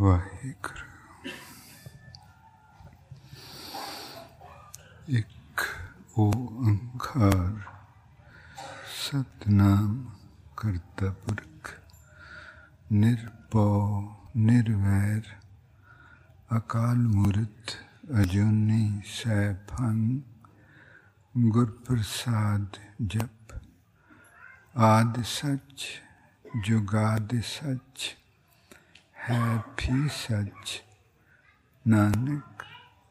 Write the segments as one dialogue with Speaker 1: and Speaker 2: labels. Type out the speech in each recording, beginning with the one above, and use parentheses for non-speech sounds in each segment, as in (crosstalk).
Speaker 1: वाहिगुरु। एक ओंकार सतनाम करता पुरख निर्वैर, अकाल मूर्त, अजूनी सैफंग गुरप्रसाद जप, आदि सच, जुगादि सच है भी सच, नानक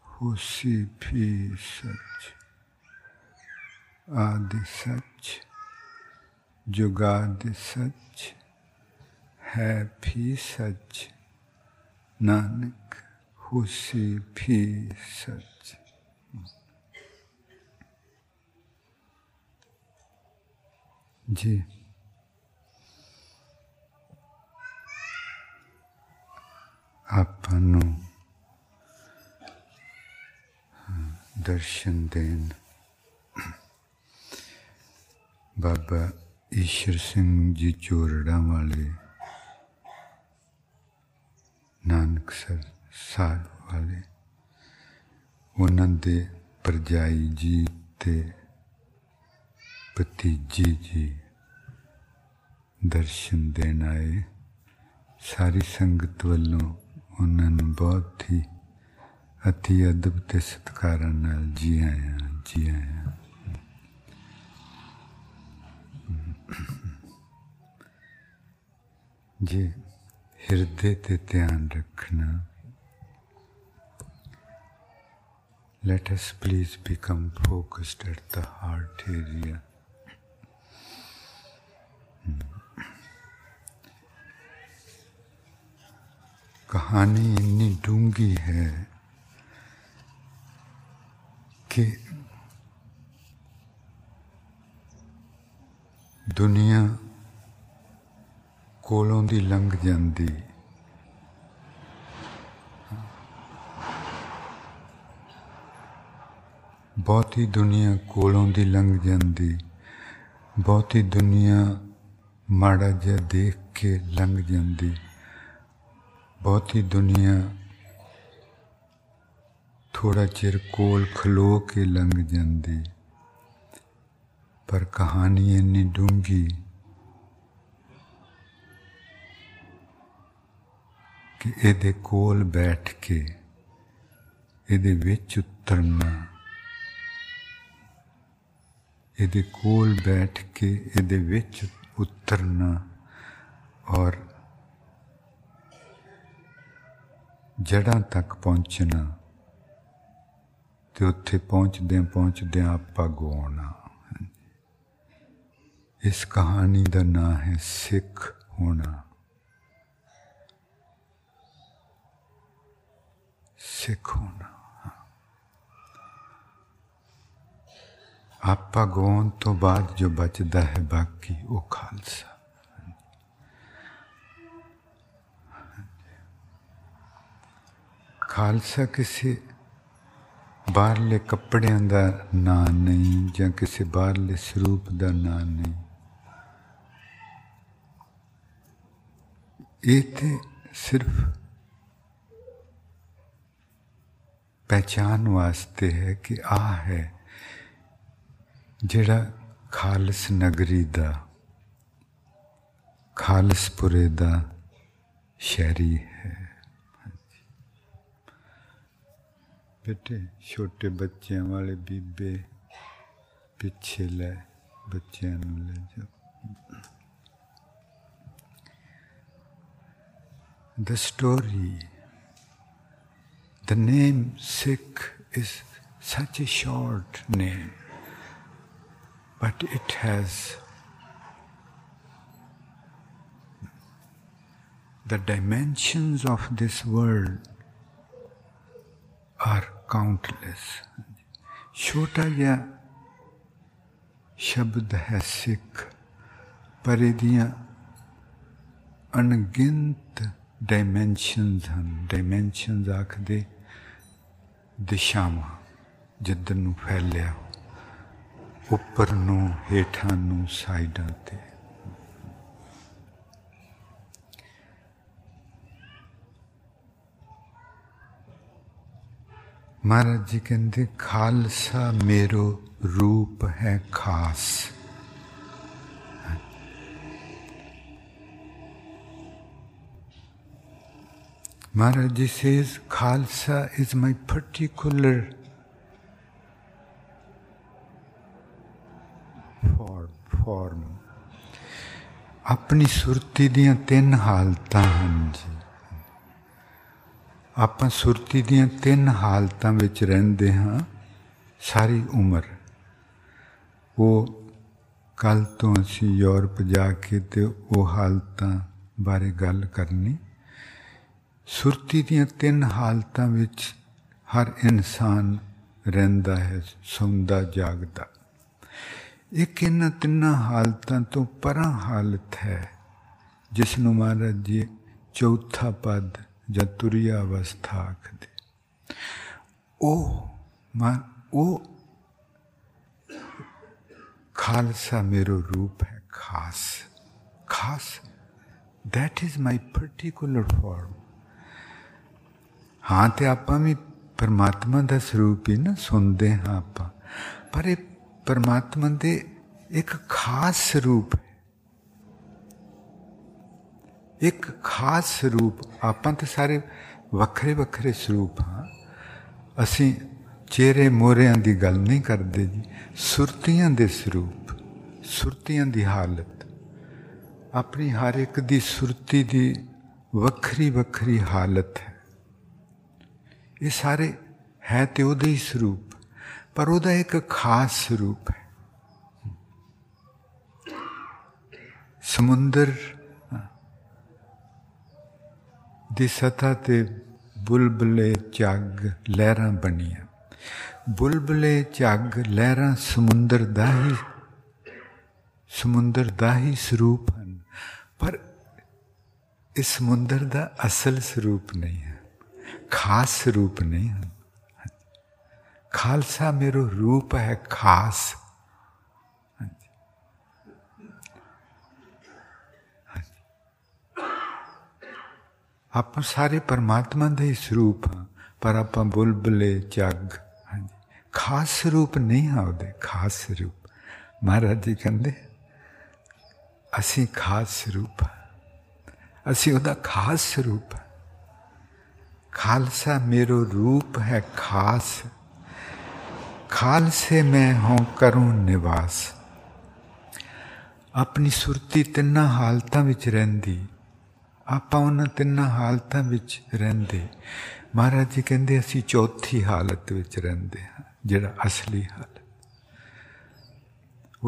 Speaker 1: होसी भी सच। आदि सच, जुगाद सच है भी सच, नानक होसी भी सच। जी। ਆਪਾਂ ਨੂੰ ਦਰਸ਼ਨ ਦੇਣ ਬਾਬਾ ਈਸ਼ਰ ਸਿੰਘ ਜੀ ਚੋਰੜਾ ਵਾਲੇ ਨਾਨਕਸਰ ਸਾਹਿਬ ਵਾਲੇ ਉਹਨਾਂ ਦੇ ਪਰਜਾਈ ਜੀ ਤੇ ਭਤੀਜੀ ਜੀ ਦਰਸ਼ਨ ਦੇਣ ਆਏ ਸਾਰੀ ਸੰਗਤ ਵੱਲੋਂ ਉਹਨਾਂ ਨੂੰ ਬਹੁਤ ਹੀ ਅਤੀ ਅਦਬ ਤੇ ਸਤਿਕਾਰ ਨਾਲ ਜੀ ਆਇਆਂ ਜੀ ਆਇਆਂ ਜੀ ਹਿਰਦੇ ਤੇ ਧਿਆਨ ਰੱਖਣਾ Let us please become focused at the heart area. कहानी इतनी डूंगी है कि ਦੁਨੀਆ ਕੋਲੋਂ ਦੀ ਲੰਘ ਜਾਂਦੀ ਬਹੁਤੀ ਦੁਨੀਆ ਕੋਲੋਂ ਦੀ ਲੰਘ ਜਾਂਦੀ ਬਹੁਤੀ ਦੁਨੀਆ ਮਾੜਾ ਜਿਹਾ ਦੇਖ ਕੇ ਲੰਘ ਜਾਂਦੀ ਬਹੁਤੀ ਦੁਨੀਆ ਥੋੜਾ ਚਿਰ ਕੋਲ ਖਲੋ ਕੇ ਲੰਘ ਜਾਂਦੀ ਪਰ ਕਹਾਣੀ ਇੰਨੀ ਡੂੰਗੀ ਕਿ ਇਹਦੇ ਕੋਲ ਬੈਠ ਕੇ ਇਹਦੇ ਵਿੱਚ ਉਤਰਨਾ ਇਹਦੇ ਕੋਲ ਬੈਠ ਕੇ ਇਹਦੇ ਵਿੱਚ ਉਤਰਨਾ ਔਰ ਜੜਾਂ ਤੱਕ ਪਹੁੰਚਣਾ ਤੇ ਉੱਥੇ ਪਹੁੰਚਦਿਆਂ ਪਹੁੰਚਦਿਆਂ ਆਪਾਂ ਗਵਾਉਣਾ ਇਸ ਕਹਾਣੀ ਦਾ ਨਾਂ ਹੈ ਸਿੱਖ ਹੋਣਾ। ਸਿੱਖ ਹੋਣਾ। ਆਪਾਂ ਗਵਾਉਣ ਤੋਂ ਬਾਅਦ ਜੋ ਬਚਦਾ ਹੈ ਬਾਕੀ ਉਹ ਖਾਲਸਾ। ਖਾਲਸਾ ਕਿਸੇ ਬਾਹਰਲੇ ਕੱਪੜਿਆਂ ਦਾ ਨਾਂ ਨਹੀਂ ਜਾਂ ਕਿਸੇ ਬਾਹਰਲੇ ਸਰੂਪ ਦਾ ਨਾਂ ਨਹੀਂ। ਇਹ ਤੇ ਸਿਰਫ ਪਹਿਚਾਨ ਵਾਸਤੇ ਹੈ ਕਿ ਆ ਹੈ ਜਿਹੜਾ ਖਾਲਸ ਨਗਰੀ ਦਾ, ਖਾਲਸਪੁਰੇ ਦਾ ਸ਼ਹਿਰੀ ਹੈ। बेटे ਛੋਟੇ ਬੱਚਿਆਂ ਵਾਲੇ ਬੀਬੇ ਪਿੱਛੇ ਲੈ ਬੱਚਿਆਂ ਨੂੰ ਲੈ the story the name sikh is such a short name but it has the dimensions of this world. are countless. ਛੋਟਾ ਜਿਹਾ ਸ਼ਬਦ ਹੈ ਸਿੱਖ ਪਰ ਇਹਦੀਆਂ ਅਣਗਿਣਤ ਡਾਈਮੈਂਸ਼ਨਸ ਹਨ ਡਾਈਮੈਂਸ਼ਨਸ ਆਖਦੇ ਦਿਸ਼ਾਵਾਂ ਜਿੱਧਰ ਨੂੰ ਫੈਲਿਆ ਉੱਪਰ ਨੂੰ ਹੇਠਾਂ ਨੂੰ ਸਾਈਡਾਂ ਤੇ महाराज जी कहते खालसा मेरो रूप है खास। Maharaj ji says Khalsa is my particular form अपनी सुरती दिन हालत हैं जी। ਆਪਾਂ ਸੁਰਤੀ ਦੀਆਂ ਤਿੰਨ ਹਾਲਤਾਂ ਵਿੱਚ ਰਹਿੰਦੇ ਹਾਂ, ਸਾਰੀ ਉਮਰ। ਉਹ ਕੱਲ ਤੋਂ ਅਸੀਂ ਯੂਰਪ ਜਾ ਕੇ ਤੇ ਉਹ ਹਾਲਤਾਂ ਬਾਰੇ ਗੱਲ ਕਰਨੀ। ਸੁਰਤੀ ਦੀਆਂ ਤਿੰਨ ਹਾਲਤਾਂ ਵਿੱਚ ਹਰ ਇਨਸਾਨ ਰਹਿੰਦਾ ਹੈ, ਸੌਂਦਾ, ਜਾਗਦਾ। ਇੱਕ ਇਹਨਾਂ ਤਿੰਨਾਂ ਹਾਲਤਾਂ ਤੋਂ ਪਰਾਂ ਹਾਲਤ ਹੈ, ਜਿਸ ਨੂੰ ਮਹਾਰਾਜ ਜੀ ਚੌਥਾ ਪਦ ਜਾਂ ਤੁਰਿਆ ਅਵਸਥਾ ਆਖਦੇ ਉਹ ਮਾ ਉਹ ਖਾਲਸਾ ਮੇਰਾ ਰੂਪ ਹੈ ਖਾਸ ਖਾਸ that is my particular form ਹਾਂ ਤੇ ਆਪਾਂ ਵੀ ਪਰਮਾਤਮਾ ਦਾ ਸਰੂਪ ਹੀ ਨਾ ਸੁਣਦੇ ਹਾਂ ਆਪਾਂ ਪਰ ਇਹ ਪਰਮਾਤਮਾ ਦੇ ਇੱਕ ਖਾਸ ਸਰੂਪ ਇੱਕ ਖਾਸ ਸਰੂਪ, ਆਪਾਂ ਤੇ ਸਾਰੇ ਵੱਖਰੇ ਵੱਖਰੇ ਸਰੂਪ ਹਾਂ। ਅਸੀਂ ਚਿਹਰੇ ਮੋਰਿਆਂ ਦੀ ਗੱਲ ਨਹੀਂ ਕਰਦੇ ਜੀ। ਸੁਰਤੀਆਂ ਦੇ ਸਰੂਪ, ਸੁਰਤੀਆਂ ਦੀ ਹਾਲਤ। ਆਪਣੀ ਹਰ ਇੱਕ ਦੀ ਸੁਰਤੀ ਦੀ ਵੱਖਰੀ ਵੱਖਰੀ ਹਾਲਤ ਹੈ। ਇਹ ਸਾਰੇ ਹੈ ਤੇ ਉਹਦੇ ਹੀ ਸਰੂਪ, ਪਰ ਉਹਦਾ ਇੱਕ ਖਾਸ ਸਰੂਪ ਹੈ। ਸਮੁੰਦਰ ਦੀ ਸਤਾ ਤੇ ਬੁਲਬਲੇ ਝੱਗ ਲਹਿਰਾਂ ਬਣੀਆਂ ਬੁਲਬਲੇ ਝੱਗ ਲਹਿਰਾਂ ਸਮੁੰਦਰ ਦਾ ਹੀ ਸਮੁੰਦਰ ਦਾ ਹੀ ਸਰੂਪ ਹਨ ਪਰ ਇਸ ਸਮੁੰਦਰ ਦਾ ਅਸਲ ਸਰੂਪ ਨਹੀਂ ਹੈ ਖਾਸ ਰੂਪ ਨਹੀਂ ਹਨ ਖਾਲਸਾ ਮੇਰਾ ਰੂਪ ਹੈ ਖਾਸ ਆਪਾਂ ਸਾਰੇ ਪਰਮਾਤਮਾ ਦੇ ਹੀ ਸਰੂਪ ਹਾਂ, ਪਰ ਆਪਾਂ ਬੁਲਬਲੇ, ਜੱਗ, ਹਾਂਜੀ। ਖਾਸ ਸਰੂਪ ਨਹੀਂ ਆਉਦੇ ਖਾਸ ਸਰੂਪ। ਮਹਾਰਾਜ ਜੀ ਕਹਿੰਦੇ, ਅਸੀਂ ਖਾਸ ਸਰੂਪ ਅਸੀਂ ਉਹਦਾ ਖਾਸ ਸਰੂਪ ਖਾਲਸਾ ਮੇਰੋ ਰੂਪ ਹੈ ਖਾਸ। ਖਾਲਸੇ ਮੈਂ ਹਾਂ ਕਰੂੰ ਨਿਵਾਸ। ਆਪਣੀ ਸੁਰਤੀ ਤਿੰਨਾਂ ਹਾਲਤਾਂ ਵਿੱਚ ਰਹਿੰਦੀ ਆਪਾਂ ਉਹਨਾਂ ਤਿੰਨਾਂ ਹਾਲਤਾਂ ਵਿੱਚ ਰਹਿੰਦੇ ਮਹਾਰਾਜ ਜੀ ਕਹਿੰਦੇ ਅਸੀਂ ਚੌਥੀ ਹਾਲਤ ਵਿੱਚ ਰਹਿੰਦੇ ਹਾਂ ਜਿਹੜਾ ਅਸਲੀ ਹਾਲਤ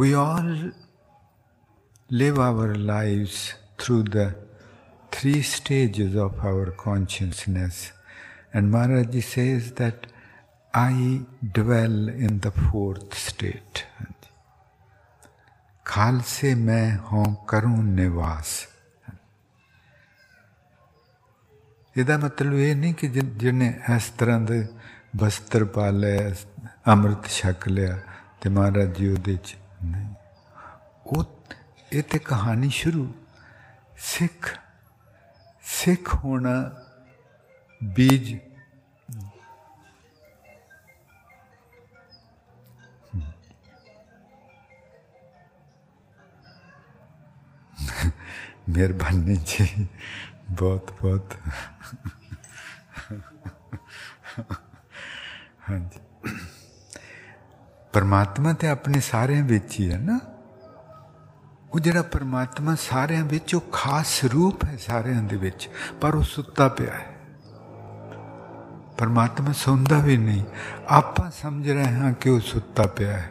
Speaker 1: we all live our lives through the three stages of our consciousness And Maharaj says that I dwell in the fourth state. खालसे मैं हूं करूं निवास ਇਹਦਾ ਮਤਲਬ ਇਹ ਨਹੀਂ ਕਿ ਜਿਹਨੇ ਇਸ ਤਰ੍ਹਾਂ ਦੇ ਬਸਤਰ ਪਾ ਲਿਆ ਅੰਮ੍ਰਿਤ ਛਕ ਲਿਆ ਤੇ ਮਹਾਰਾਜ ਜੀ ਉਹਦੇ ਚ ਨਹੀਂ। ਉਹ, ਇਹ ਤੇ ਕਹਾਣੀ ਸ਼ੁਰੂ। ਸਿੱਖ ਸਿੱਖ ਹੋਣਾ बीज ਮਿਹਰਬਾਨੀ ਜੀ। ਬਹੁਤ ਬਹੁਤ ਹਾਂਜੀ ਪਰਮਾਤਮਾ ਤੇ ਆਪਣੇ ਸਾਰਿਆਂ ਵਿੱਚ ਹੀ ਹੈ ਨਾ ਉਹ ਜਿਹੜਾ ਪਰਮਾਤਮਾ ਸਾਰਿਆਂ ਵਿੱਚ ਉਹ ਖਾਸ ਰੂਪ ਹੈ ਸਾਰਿਆਂ ਦੇ ਵਿੱਚ ਪਰ ਉਹ ਸੁੱਤਾ ਪਿਆ ਹੈ ਪਰਮਾਤਮਾ ਸੌਂਦਾ ਵੀ ਨਹੀਂ ਆਪਾਂ ਸਮਝ ਰਹੇ ਹਾਂ ਕਿ ਉਹ ਸੁੱਤਾ ਪਿਆ ਹੈ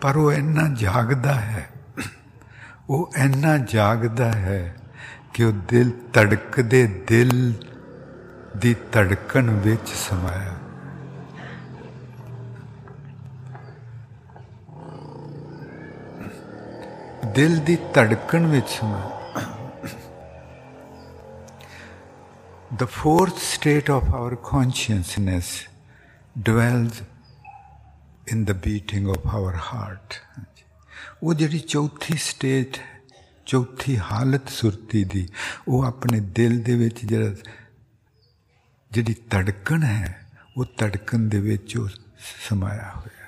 Speaker 1: ਪਰ ਉਹ ਇੰਨਾ ਜਾਗਦਾ ਹੈ ਉਹ ਇੰਨਾ ਜਾਗਦਾ ਹੈ ਕਿ ਉਹ ਦਿਲ ਧੜਕਦੇ ਦਿਲ ਦੀ ਧੜਕਣ ਵਿੱਚ ਸਮਾਇਆ ਦਿਲ ਦੀ ਧੜਕਣ ਵਿੱਚ ਸਮਾਇਆ The fourth state of our consciousness dwells in the beating of our heart. ਉਹ ਜਿਹੜੀ ਚੌਥੀ ਸਟੇਟ ਚੌਥੀ ਹਾਲਤ ਸੁਰਤੀ ਦੀ, ਉਹ ਆਪਣੇ ਦਿਲ ਦੇ ਵਿੱਚ ਜਿਹੜਾ ਜਿਹੜੀ ਤੜਕਣ ਹੈ, ਉਹ ਤੜਕਣ ਦੇ ਵਿੱਚ ਉਹ ਸਮਾਇਆ ਹੋਇਆ।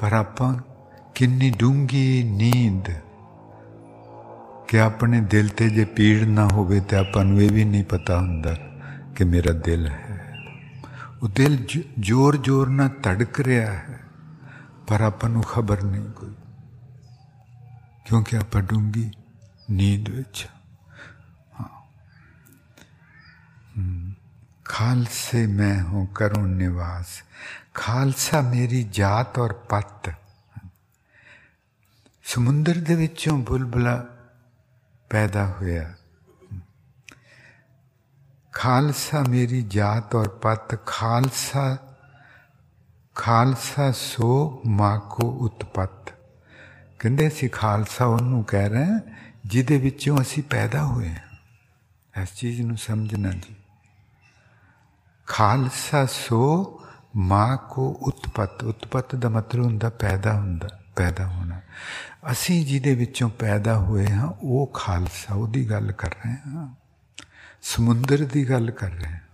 Speaker 1: ਪਰ ਆਪਾਂ ਕਿੰਨੀ ਡੂੰਗੀ ਨੀਂਦ ਕਿ ਆਪਣੇ ਦਿਲ ਤੇ ਜੇ ਪੀੜ ਨਾ ਹੋਵੇ ਤੇ ਆਪਾਂ ਨੂੰ ਇਹ ਵੀ ਨਹੀਂ ਪਤਾ ਹੁੰਦਾ ਕਿ ਮੇਰਾ ਦਿਲ ਹੈ। ਉਹ ਦਿਲ ਜ਼ੋਰ ਜ਼ੋਰ ਨਾਲ ਧੜਕ ਰਿਹਾ ਹੈ, ਪਰ ਆਪਾਂ ਨੂੰ ਖਬਰ ਨਹੀਂ ਕੋਈ ਕਿਉਂਕਿ ਆਪਾਂ ਡੂੰਗੀ ਨੀਂਦ ਵਿੱਚ खालसे मैं हूं करुण निवास ਖਾਲਸਾ ਮੇਰੀ ਜਾਤ ਔਰ ਪੱਤ ਸਮੁੰਦਰ ਦੇ ਵਿੱਚੋਂ ਬੁਲਬਲਾ ਪੈਦਾ ਹੋਇਆ ਖਾਲਸਾ ਮੇਰੀ ਜਾਤ ਔਰ ਪੱਤ ਖਾਲਸਾ ਖਾਲਸਾ ਸੋ ਮਾਕੋ ਉਤਪਤ ਕਹਿੰਦੇ ਅਸੀਂ ਖਾਲਸਾ ਉਹਨੂੰ ਕਹਿ ਰਹੇ ਹਾਂ, ਜਿਹਦੇ ਵਿੱਚੋਂ ਅਸੀਂ ਪੈਦਾ ਹੋਏ ਹਾਂ। ਇਸ ਚੀਜ਼ ਨੂੰ ਸਮਝਣਾ ਜੀ। ਖਾਲਸਾ ਸੋ ਮਾਂ ਕੋ ਉਤਪਤ ਉਤਪਤ ਦਾ ਮਤਲਬ ਹੁੰਦਾ ਪੈਦਾ ਹੁੰਦਾ, ਪੈਦਾ ਹੋਣਾ। ਅਸੀਂ ਜਿਹਦੇ ਵਿੱਚੋਂ ਪੈਦਾ ਹੋਏ ਹਾਂ, ਉਹ ਖਾਲਸਾ, ਉਹਦੀ ਗੱਲ ਕਰ ਰਹੇ ਹਾਂ। ਸਮੁੰਦਰ ਦੀ ਗੱਲ ਕਰ ਰਹੇ ਹਾਂ।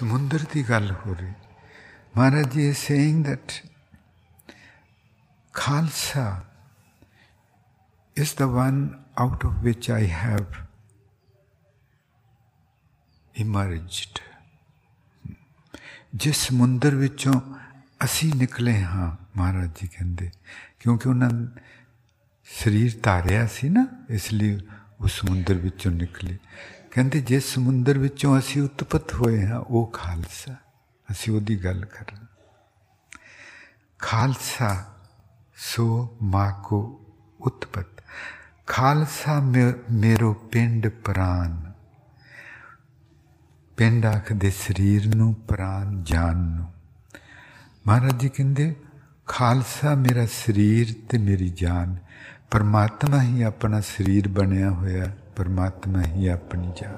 Speaker 1: ਸਮੁੰਦਰ ਦੀ ਗੱਲ ਹੋ ਰਹੀ Maharaj ji saying that Khalsa is the one out of which I have emerged. ਜਿਸ ਸਮੁੰਦਰ ਵਿੱਚੋਂ ਅਸੀਂ ਨਿਕਲੇ ਹਾਂ, ਮਹਾਰਾਜ ਜੀ ਕਹਿੰਦੇ, ਕਿਉਂਕਿ ਉਹਨਾਂ ਸਰੀਰ ਧਾਰਿਆ ਸੀ ਨਾ, ਇਸ ਲਈ ਉਸ ਸਮੁੰਦਰ ਵਿੱਚੋਂ ਨਿਕਲੇ ਕਹਿੰਦੇ ਜਿਸ ਸਮੁੰਦਰ ਵਿੱਚੋਂ ਅਸੀਂ ਉਤਪਤ ਹੋਏ ਹਾਂ, ਉਹ ਖਾਲਸਾ। ਅਸੀਂ ਉਹਦੀ ਗੱਲ ਕਰ ਰਹੇ ਖਾਲਸਾ ਸੋ ਮਾਕੋ ਉਤਪਤ। ਖਾਲਸਾ ਮੇਰੋ ਪਿੰਡ ਪ੍ਰਾਨ। ਪਿੰਡ ਆਖਦੇ ਸਰੀਰ ਨੂੰ, ਪ੍ਰਾਨ ਜਾਨ ਨੂੰ। ਮਹਾਰਾਜ ਜੀ ਕਹਿੰਦੇ, ਖਾਲਸਾ ਮੇਰਾ ਸਰੀਰ ਤੇ ਮੇਰੀ ਜਾਨ। ਪਰਮਾਤਮਾ ਹੀ ਆਪਣਾ ਸਰੀਰ ਬਣਿਆ ਹੋਇਆ। ਪਰਮਾਤਮਾ ਹੀ ਆਪਣੀ ਜਾਨ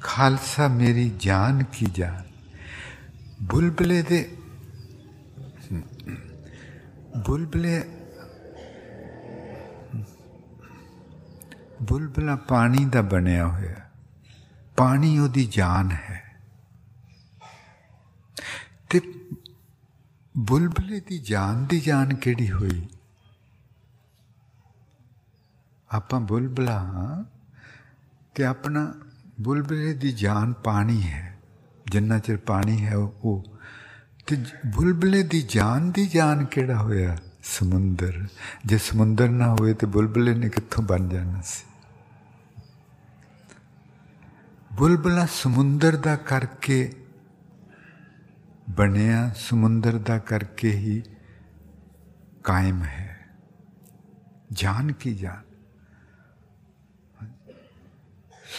Speaker 1: ਖਾਲਸਾ ਮੇਰੀ ਜਾਨ ਕੀ ਜਾਨ ਬੁਲਬਲੇ ਦੇ ਬੁਲਬਲੇ ਬੁਲਬਲਾ ਪਾਣੀ ਦਾ ਬਣਿਆ ਹੋਇਆ ਪਾਣੀ ਉਹਦੀ ਜਾਨ ਹੈ ਤੇ ਬੁਲਬਲੇ ਦੀ ਜਾਨ ਦੀ ਜਾਨ ਕਿਹੜੀ ਹੋਈ ਆਪਾਂ ਬੁਲਬਲਾ ਤੇ ਆਪਣਾ ਬੁਲਬਲੇ ਦੀ ਜਾਨ ਪਾਣੀ ਹੈ ਜਿੰਨਾ ਚਿਰ ਪਾਣੀ ਹੈ ਉਹ ਤੇ ਬੁਲਬਲੇ ਦੀ ਜਾਨ ਦੀ ਜਾਨ ਕਿਹੜਾ ਹੋਇਆ ਸਮੁੰਦਰ ਜੇ ਸਮੁੰਦਰ ਨਾ ਹੋਏ ਤੇ ਬੁਲਬਲੇ ਨੇ ਕਿੱਥੋਂ ਬਣ ਜਾਣਾ ਸੀ ਬੁਲਬਲਾ ਸਮੁੰਦਰ ਦਾ ਕਰਕੇ ਬਣਿਆ ਸਮੁੰਦਰ ਦਾ ਕਰਕੇ ਹੀ ਕਾਇਮ ਹੈ ਜਾਨ ਕੀ ਜਾਨ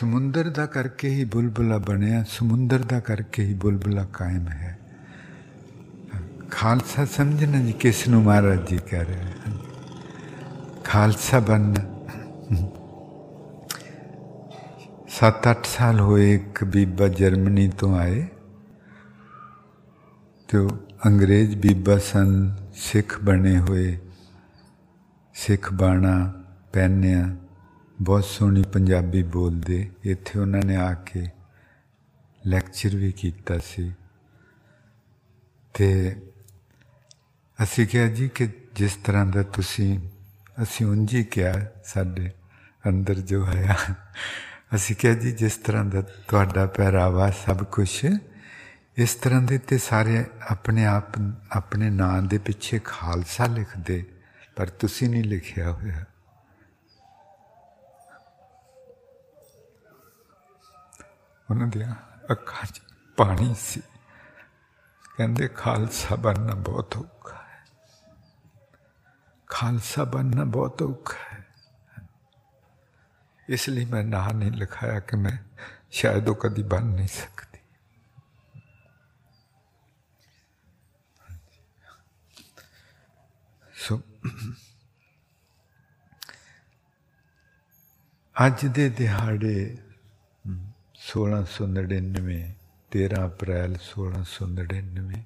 Speaker 1: ਸਮੁੰਦਰ ਦਾ ਕਰਕੇ ਹੀ ਬੁਲਬਲਾ ਬਣਿਆ, ਸਮੁੰਦਰ ਦਾ ਕਰਕੇ ਹੀ ਬੁਲਬਲਾ ਕਾਇਮ ਹੈ। ਖਾਲਸਾ ਸਮਝਣਾ ਜੀ ਕਿਸ ਨੂੰ ਮਹਾਰਾਜ ਜੀ ਕਹਿ ਰਹੇ ਹਨ? ਖਾਲਸਾ ਬਣਨਾ 7-8 ਸਾਲ ਹੋਏ ਇੱਕ ਬੀਬਾ ਜਰਮਨੀ ਤੋਂ ਆਏ। ਤੇ ਅੰਗਰੇਜ਼ ਬੀਬਾ ਸਨ, ਸਿੱਖ ਬਣੇ ਹੋਏ, ਸਿੱਖ ਬਾਣਾ ਪਹਿਨਿਆ। ਬਹੁਤ ਸੋਹਣੀ ਪੰਜਾਬੀ ਬੋਲਦੇ। ਇੱਥੇ ਉਹਨਾਂ ਨੇ ਆ ਕੇ ਲੈਕਚਰ ਵੀ ਕੀਤਾ ਸੀ। ਤੇ ਅਸੀਂ ਕਿਹਾ ਜੀ ਕਿ ਜਿਸ ਤਰ੍ਹਾਂ ਦਾ ਤੁਸੀਂ, ਅਸੀਂ ਉਂਝ ਹੀ ਕਿਹਾ ਸਾਡੇ ਅੰਦਰ ਜੋ ਆਇਆ। ਅਸੀਂ ਕਿਹਾ ਜੀ ਜਿਸ ਤਰ੍ਹਾਂ ਦਾ ਤੁਹਾਡਾ ਪਹਿਰਾਵਾ ਸਭ ਕੁਝ ਇਸ ਤਰ੍ਹਾਂ ਦੇ ਤੇ ਸਾਰੇ ਆਪਣੇ ਆਪ, ਆਪਣੇ ਨਾਂ ਦੇ ਪਿੱਛੇ ਖਾਲਸਾ ਲਿਖਦੇ, ਪਰ ਤੁਸੀਂ ਨਹੀਂ ਲਿਖਿਆ ਹੋਇਆ। ਉਹਨਾਂ ਦੀਆਂ ਅੱਖਾਂ 'ਚ ਪਾਣੀ ਸੀ ਕਹਿੰਦੇ ਖਾਲਸਾ ਬਣਨਾ ਬਹੁਤ ਔਖਾ ਹੈ ਖਾਲਸਾ ਬਣਨਾ ਬਹੁਤ ਔਖਾ ਹੈ ਇਸ ਲਈ ਮੈਂ ਨਾਂ ਨਹੀਂ ਲਿਖਾਇਆ ਕਿ ਮੈਂ ਸ਼ਾਇਦ ਉਹ ਕਦੀ ਬਣ ਨਹੀਂ ਸਕਦੀ ਸੋ ਅੱਜ ਦੇ ਦਿਹਾੜੇ 1699 13 ਅਪ੍ਰੈਲ 1699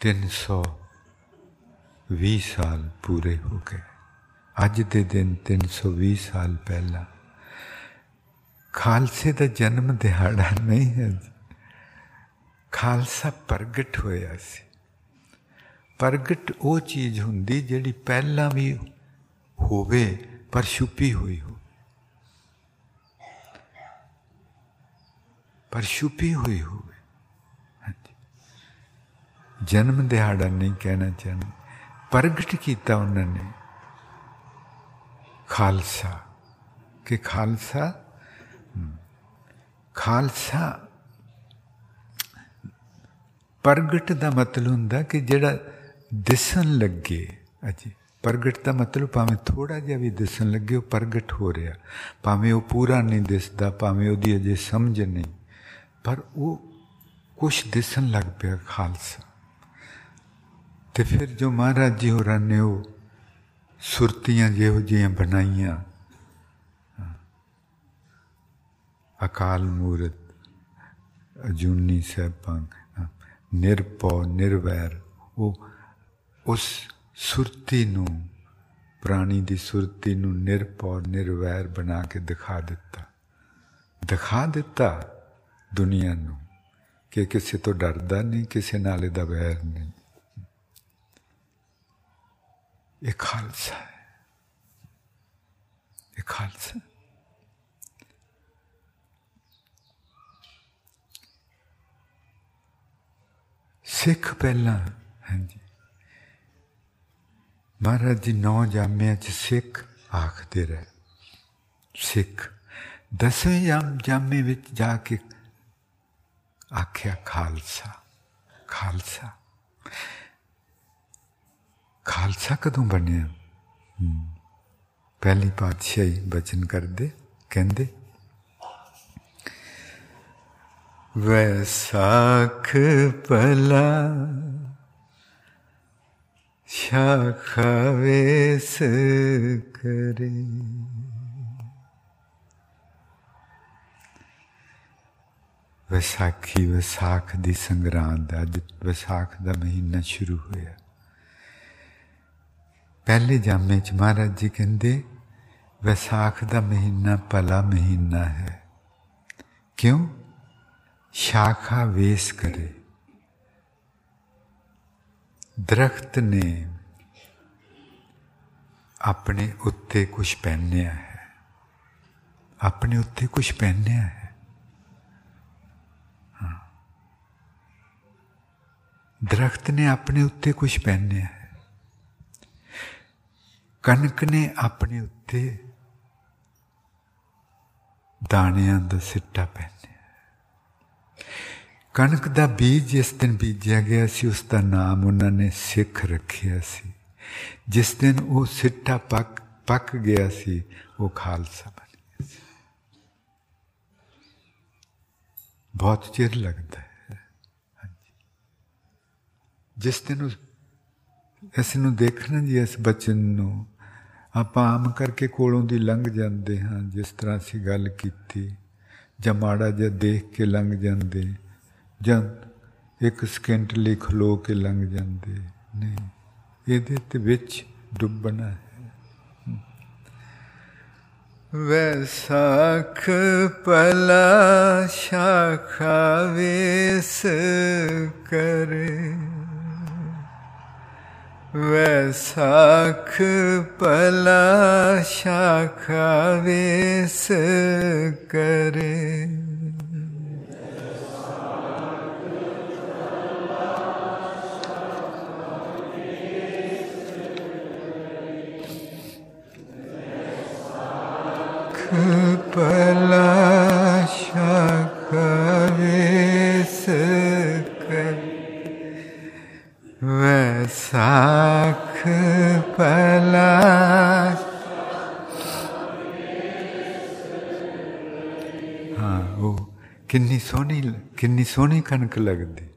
Speaker 1: 320 ਸਾਲ ਪੂਰੇ ਹੋ ਗਏ ਅੱਜ ਦੇ ਦਿਨ 320 ਸਾਲ ਪਹਿਲਾਂ ਖਾਲਸੇ ਦਾ ਜਨਮ ਦਿਹਾੜਾ ਨਹੀਂ ਹੈ ਖਾਲਸਾ ਪ੍ਰਗਟ ਹੋਇਆ ਸੀ ਪ੍ਰਗਟ ਉਹ ਚੀਜ਼ ਹੁੰਦੀ ਜਿਹੜੀ ਪਹਿਲਾਂ ਵੀ ਹੋਵੇ ਪਰ ਛੁਪੀ ਹੋਈ ਹੋ ਪਰ ਛੁਪੀ ਹੋਈ ਹੋਵੇ ਜਨਮ ਦਿਹਾੜਾ ਨਹੀਂ ਕਹਿਣਾ ਚਾਹੁੰਦੇ ਪ੍ਰਗਟ ਕੀਤਾ ਉਹਨਾਂ ਨੇ ਖਾਲਸਾ ਕਿ ਖਾਲਸਾ ਖਾਲਸਾ ਪ੍ਰਗਟ ਦਾ ਮਤਲਬ ਹੁੰਦਾ ਕਿ ਜਿਹੜਾ ਦਿਸਣ ਲੱਗੇ ਅਜੀ ਪ੍ਰਗਟ ਦਾ ਮਤਲਬ ਭਾਵੇਂ ਥੋੜਾ ਜਿਹਾ ਵੀ ਦਿਸਣ ਲੱਗੇ ਉਹ ਪ੍ਰਗਟ ਹੋ ਰਿਹਾ ਭਾਵੇਂ ਉਹ ਪੂਰਾ ਨਹੀਂ ਦਿਸਦਾ ਭਾਵੇਂ ਉਹਦੀ ਅਜੇ ਸਮਝ ਨਹੀਂ ਪਰ ਉਹ ਕੁਝ ਦਿਸਣ ਲੱਗ ਪਿਆ ਖਾਲਸਾ ਤੇ ਫਿਰ ਜੋ ਮਹਾਰਾਜ ਜੀ ਹੋਰਾਂ ਨੇ ਉਹ ਸੁਰਤੀਆਂ ਜਿਹੋ ਜਿਹੀਆਂ ਬਣਾਈਆਂ ਅਕਾਲ ਮੂਰਤ ਅਜੂਨੀ ਸਹਿਬਾਂ ਨਿਰਪਉ ਨਿਰਵੈਰ ਉਹ ਉਸ ਸੁਰਤੀ ਨੂੰ ਪ੍ਰਾਣੀ ਦੀ ਸੁਰਤੀ ਨੂੰ ਨਿਰਪਉ ਨਿਰਵੈਰ ਬਣਾ ਕੇ ਦਿਖਾ ਦਿੱਤਾ ਦਿਖਾ ਦਿੱਤਾ ਦੁਨੀਆ ਨੂੰ ਕਿ ਕਿਸੇ ਤੋਂ ਡਰਦਾ ਨਹੀਂ ਕਿਸੇ ਨਾਲ ਇਹਦਾ ਵੈਰ ਨਹੀਂ ਇਹ ਖਾਲਸਾ ਹੈ ਇਹ ਖਾਲਸਾ ਸਿੱਖ ਪਹਿਲਾਂ ਹਾਂਜੀ ਮਹਾਰਾਜ ਜੀ ਨੌ ਜਾਮਿਆਂ ਚ ਸਿੱਖ ਆਖਦੇ ਰਹੇ ਸਿੱਖ ਦਸਵੇਂ ਜਾਮ ਜਾਮੇ ਵਿੱਚ ਜਾ ਕੇ ਆਖਿਆ ਖਾਲਸਾ ਖਾਲਸਾ ਖਾਲਸਾ ਕਦੋਂ ਬਣਿਆ ਪਹਿਲੀ ਪਾਤਸ਼ਾਹੀ ਬਚਨ ਕਰਦੇ ਕਹਿੰਦੇ ਵੈਸਾਖ ਪਲਾ ਸ਼ਾਖਾ ਵੇਸ ਕਰੇ ਵਿਸਾਖੀ ਵਿਸਾਖ ਦੀ ਸੰਗਰਾਂਦ ਅੱਜ ਵਿਸਾਖ ਦਾ ਮਹੀਨਾ ਸ਼ੁਰੂ ਹੋਇਆ ਪਹਿਲੇ ਜਾਮੇ ਚ ਮਹਾਰਾਜ ਜੀ ਕਹਿੰਦੇ ਵਿਸਾਖ ਦਾ ਮਹੀਨਾ ਭਲਾ ਮਹੀਨਾ ਹੈ ਕਿਉਂ ਸ਼ਾਖਾ ਵੇਸ ਕਰੇ ਦਰਖਤ ਨੇ ਆਪਣੇ ਉੱਤੇ ਕੁਝ ਪਹਿਨਿਆ ਹੈ ਆਪਣੇ ਉੱਤੇ ਕੁਝ ਪਹਿਨਿਆ ਹੈ ਦਰਖਤ ਨੇ ਆਪਣੇ ਉੱਤੇ ਕੁਝ ਪਹਿਨਿਆ ਹੈ। ਕਣਕ ਨੇ ਆਪਣੇ ਉੱਤੇ ਦਾਣਿਆਂ ਦਾ ਸਿੱਟਾ ਪਹਿਨਿਆ ਕਣਕ ਦਾ ਬੀਜ ਜਿਸ ਦਿਨ ਬੀਜਿਆ ਗਿਆ ਸੀ, ਉਸ ਦਾ ਨਾਮ ਉਹਨਾਂ ਨੇ ਸਿੱਖ ਰੱਖਿਆ ਸੀ। ਜਿਸ ਦਿਨ ਉਹ ਸਿੱਟਾ ਪੱਕ ਪੱਕ ਗਿਆ ਸੀ, ਉਹ ਖਾਲਸਾ ਬਣ ਗਿਆ ਸੀ। ਬਹੁਤ ਚਿਰ ਲੱਗਦਾ ਹੈ। ਜਿਸ ਦਿਨ ਇਸ ਨੂੰ ਦੇਖਣਾ ਜੀ ਇਸ ਬਚਨ ਨੂੰ। ਆਪਾਂ ਆਮ ਕਰਕੇ ਕੋਲੋਂ ਦੀ ਲੰਘ ਜਾਂਦੇ ਹਾਂ, ਜਿਸ ਤਰ੍ਹਾਂ ਅਸੀਂ ਗੱਲ ਕੀਤੀ। ਜਾਂ ਮਾੜਾ ਜਿਹਾ ਦੇਖ ਕੇ ਲੰਘ ਜਾਂਦੇ। ਜਾਂ ਇੱਕ ਸਕਿੰਟ ਲਈ ਖਲੋ ਕੇ ਲੰਘ ਜਾਂਦੇ। ਨਹੀਂ, ਇਹਦੇ ਤੇ ਵਿੱਚ ਡੁੱਬਣਾ ਹੈ। ਵੈਸਾਖ ਪਲਾ ਸ਼ਾਖਾ ਵੇਸ ਕਰੇ। वैसाख पला शाखा वेस करे पला शाखा ਵੈਸਾਖ ਪਲਾ ਹਾਂ, ਉਹ ਕਿੰਨੀ ਸੋਹਣੀ ਕਿੰਨੀ ਸੋਹਣੀ ਕਣਕ ਲੱਗਦੀ।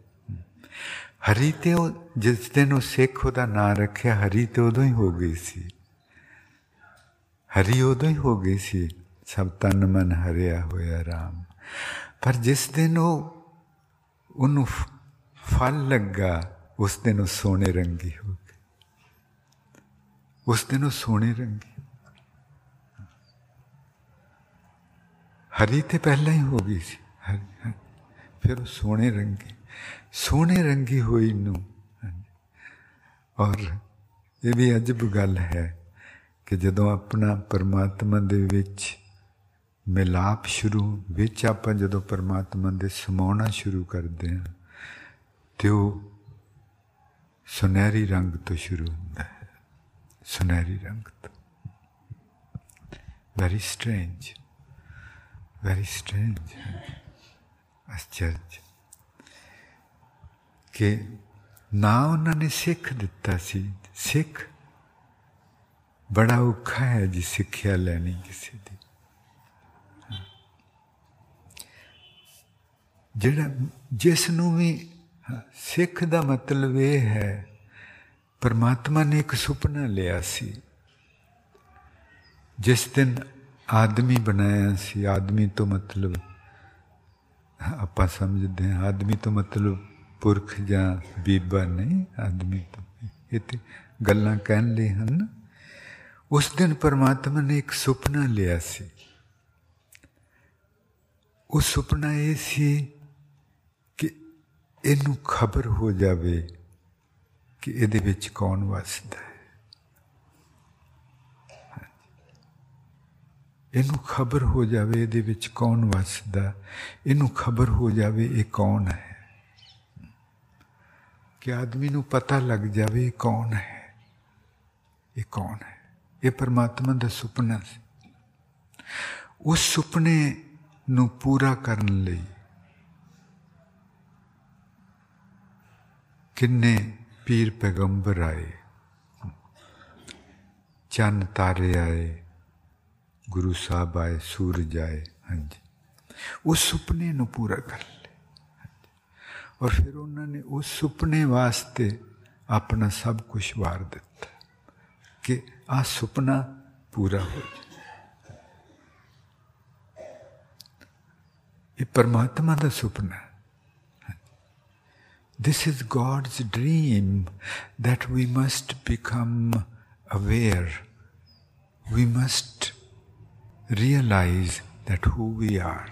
Speaker 1: ਹਰੀ ਤੇ ਉਹ ਜਿਸ ਦਿਨ ਉਹ ਸਿੱਖ ਉਹਦਾ ਨਾਂ ਰੱਖਿਆ, ਹਰੀ ਤੇ ਉਦੋਂ ਹੀ ਹੋ ਗਈ ਸੀ। ਹਰੀ ਉਦੋਂ ਹੀ ਹੋ ਗਈ ਸੀ, ਸਭ ਤਨ ਮਨ ਹਰਿਆ ਹੋਇਆ ਰਾਮ। ਪਰ ਜਿਸ ਦਿਨ ਉਹ ਉਹਨੂੰ ਫਲ ਲੱਗਾ ਉਸ ਦਿਨ ਉਹ ਸੋਨੇ ਰੰਗੀ ਹੋ ਗਏ। ਉਸ ਦਿਨ ਉਹ ਸੋਨੇ ਰੰਗੀ। ਹਰੀ ਤੇ ਪਹਿਲਾਂ ਹੀ ਹੋ ਗਈ ਸੀ। ਹਰੀ ਫਿਰ ਉਹ ਸੋਨੇ ਰੰਗੀ। ਸੋਨੇ ਰੰਗੀ ਹੋਈ ਨੂੰ। ਔਰ ਇਹ ਵੀ ਅਜਬ ਗੱਲ ਹੈ ਕਿ ਜਦੋਂ ਆਪਣਾ ਪਰਮਾਤਮਾ ਦੇ ਵਿੱਚ ਮਿਲਾਪ ਸ਼ੁਰੂ, ਵਿੱਚ ਆਪਾਂ ਜਦੋਂ ਪਰਮਾਤਮਾ ਦੇ ਸਮਾਉਣਾ ਸ਼ੁਰੂ ਕਰਦੇ ਹਾਂ, ਤੇ ਉਹ ਸੁਨਹਿਰੀ ਰੰਗ ਤੋਂ ਸ਼ੁਰੂ ਹੁੰਦਾ ਹੈ ਸੁਨਹਿਰੀ ਰੰਗ ਤੋਂ ਵੈਰੀ ਸਟ੍ਰੇਂਜ ਵੈਰੀ ਸਟ੍ਰੇਂਜ ਅਸਚਰਜ ਕਿ ਨਾ ਉਹਨਾਂ ਨੇ ਸਿੱਖ ਦਿੱਤਾ ਸੀ ਸਿੱਖ ਬੜਾ ਔਖਾ ਹੈ ਜੀ ਸਿੱਖਿਆ ਲੈਣੀ ਕਿਸੇ ਦੀ ਜਿਹੜਾ ਜਿਸ ਨੂੰ ਵੀ ਸਿੱਖ ਦਾ ਮਤਲਬ ਇਹ ਹੈ ਪਰਮਾਤਮਾ ਨੇ ਇੱਕ ਸੁਪਨਾ ਲਿਆ ਸੀ ਜਿਸ ਦਿਨ ਆਦਮੀ ਬਣਾਇਆ ਸੀ ਆਦਮੀ ਤੋਂ ਮਤਲਬ ਆਪਾਂ ਸਮਝਦੇ ਹਾਂ ਆਦਮੀ ਤੋਂ ਮਤਲਬ ਪੁਰਖ ਜਾਂ ਬੀਬਾ ਨਹੀਂ ਆਦਮੀ ਤੋਂ ਇਹ ਤੇ ਗੱਲਾਂ ਕਹਿਣ ਲਈ ਹਨ ਉਸ ਦਿਨ ਪਰਮਾਤਮਾ ਨੇ ਇੱਕ ਸੁਪਨਾ ਲਿਆ ਸੀ ਉਹ ਸੁਪਨਾ ਇਹ ਸੀ ਕਿ ਇਹਨੂੰ ਖਬਰ ਹੋ ਜਾਵੇ ਕਿ ਇਹਦੇ ਵਿੱਚ ਕੌਣ ਵਸਦਾ ਹੈ। ਇਹਨੂੰ ਖਬਰ ਹੋ ਜਾਵੇ ਇਹਦੇ ਵਿੱਚ ਕੌਣ ਵਸਦਾ, ਇਹਨੂੰ ਖਬਰ ਹੋ ਜਾਵੇ ਇਹ ਕੌਣ ਹੈ। ਕਿ ਆਦਮੀ ਨੂੰ ਪਤਾ ਲੱਗ ਜਾਵੇ ਇਹ ਕੌਣ ਹੈ। ਇਹ ਕੌਣ ਹੈ? ਇਹ ਪਰਮਾਤਮਾ ਦਾ ਸੁਪਨਾ ਸੀ। ਉਸ ਸੁਪਨੇ ਨੂੰ ਪੂਰਾ ਕਰਨ ਲਈ ਕਿੰਨੇ ਪੀਰ ਪੈਗੰਬਰ ਆਏ ਚੰਨ ਤਾਰੇ ਆਏ ਗੁਰੂ ਸਾਹਿਬ ਆਏ ਸੂਰਜ ਆਏ ਹਾਂਜੀ ਉਸ ਸੁਪਨੇ ਨੂੰ ਪੂਰਾ ਕਰ ਲਿਆ ਔਰ ਫਿਰ ਉਹਨਾਂ ਨੇ ਉਸ ਸੁਪਨੇ ਵਾਸਤੇ ਆਪਣਾ ਸਭ ਕੁਝ ਵਾਰ ਦਿੱਤਾ ਕਿ ਆ ਸੁਪਨਾ ਪੂਰਾ ਹੋ ਜਾਏ ਇਹ ਪਰਮਾਤਮਾ ਦਾ ਸੁਪਨਾ This is God's dream that we must become aware. We must realize that who we are.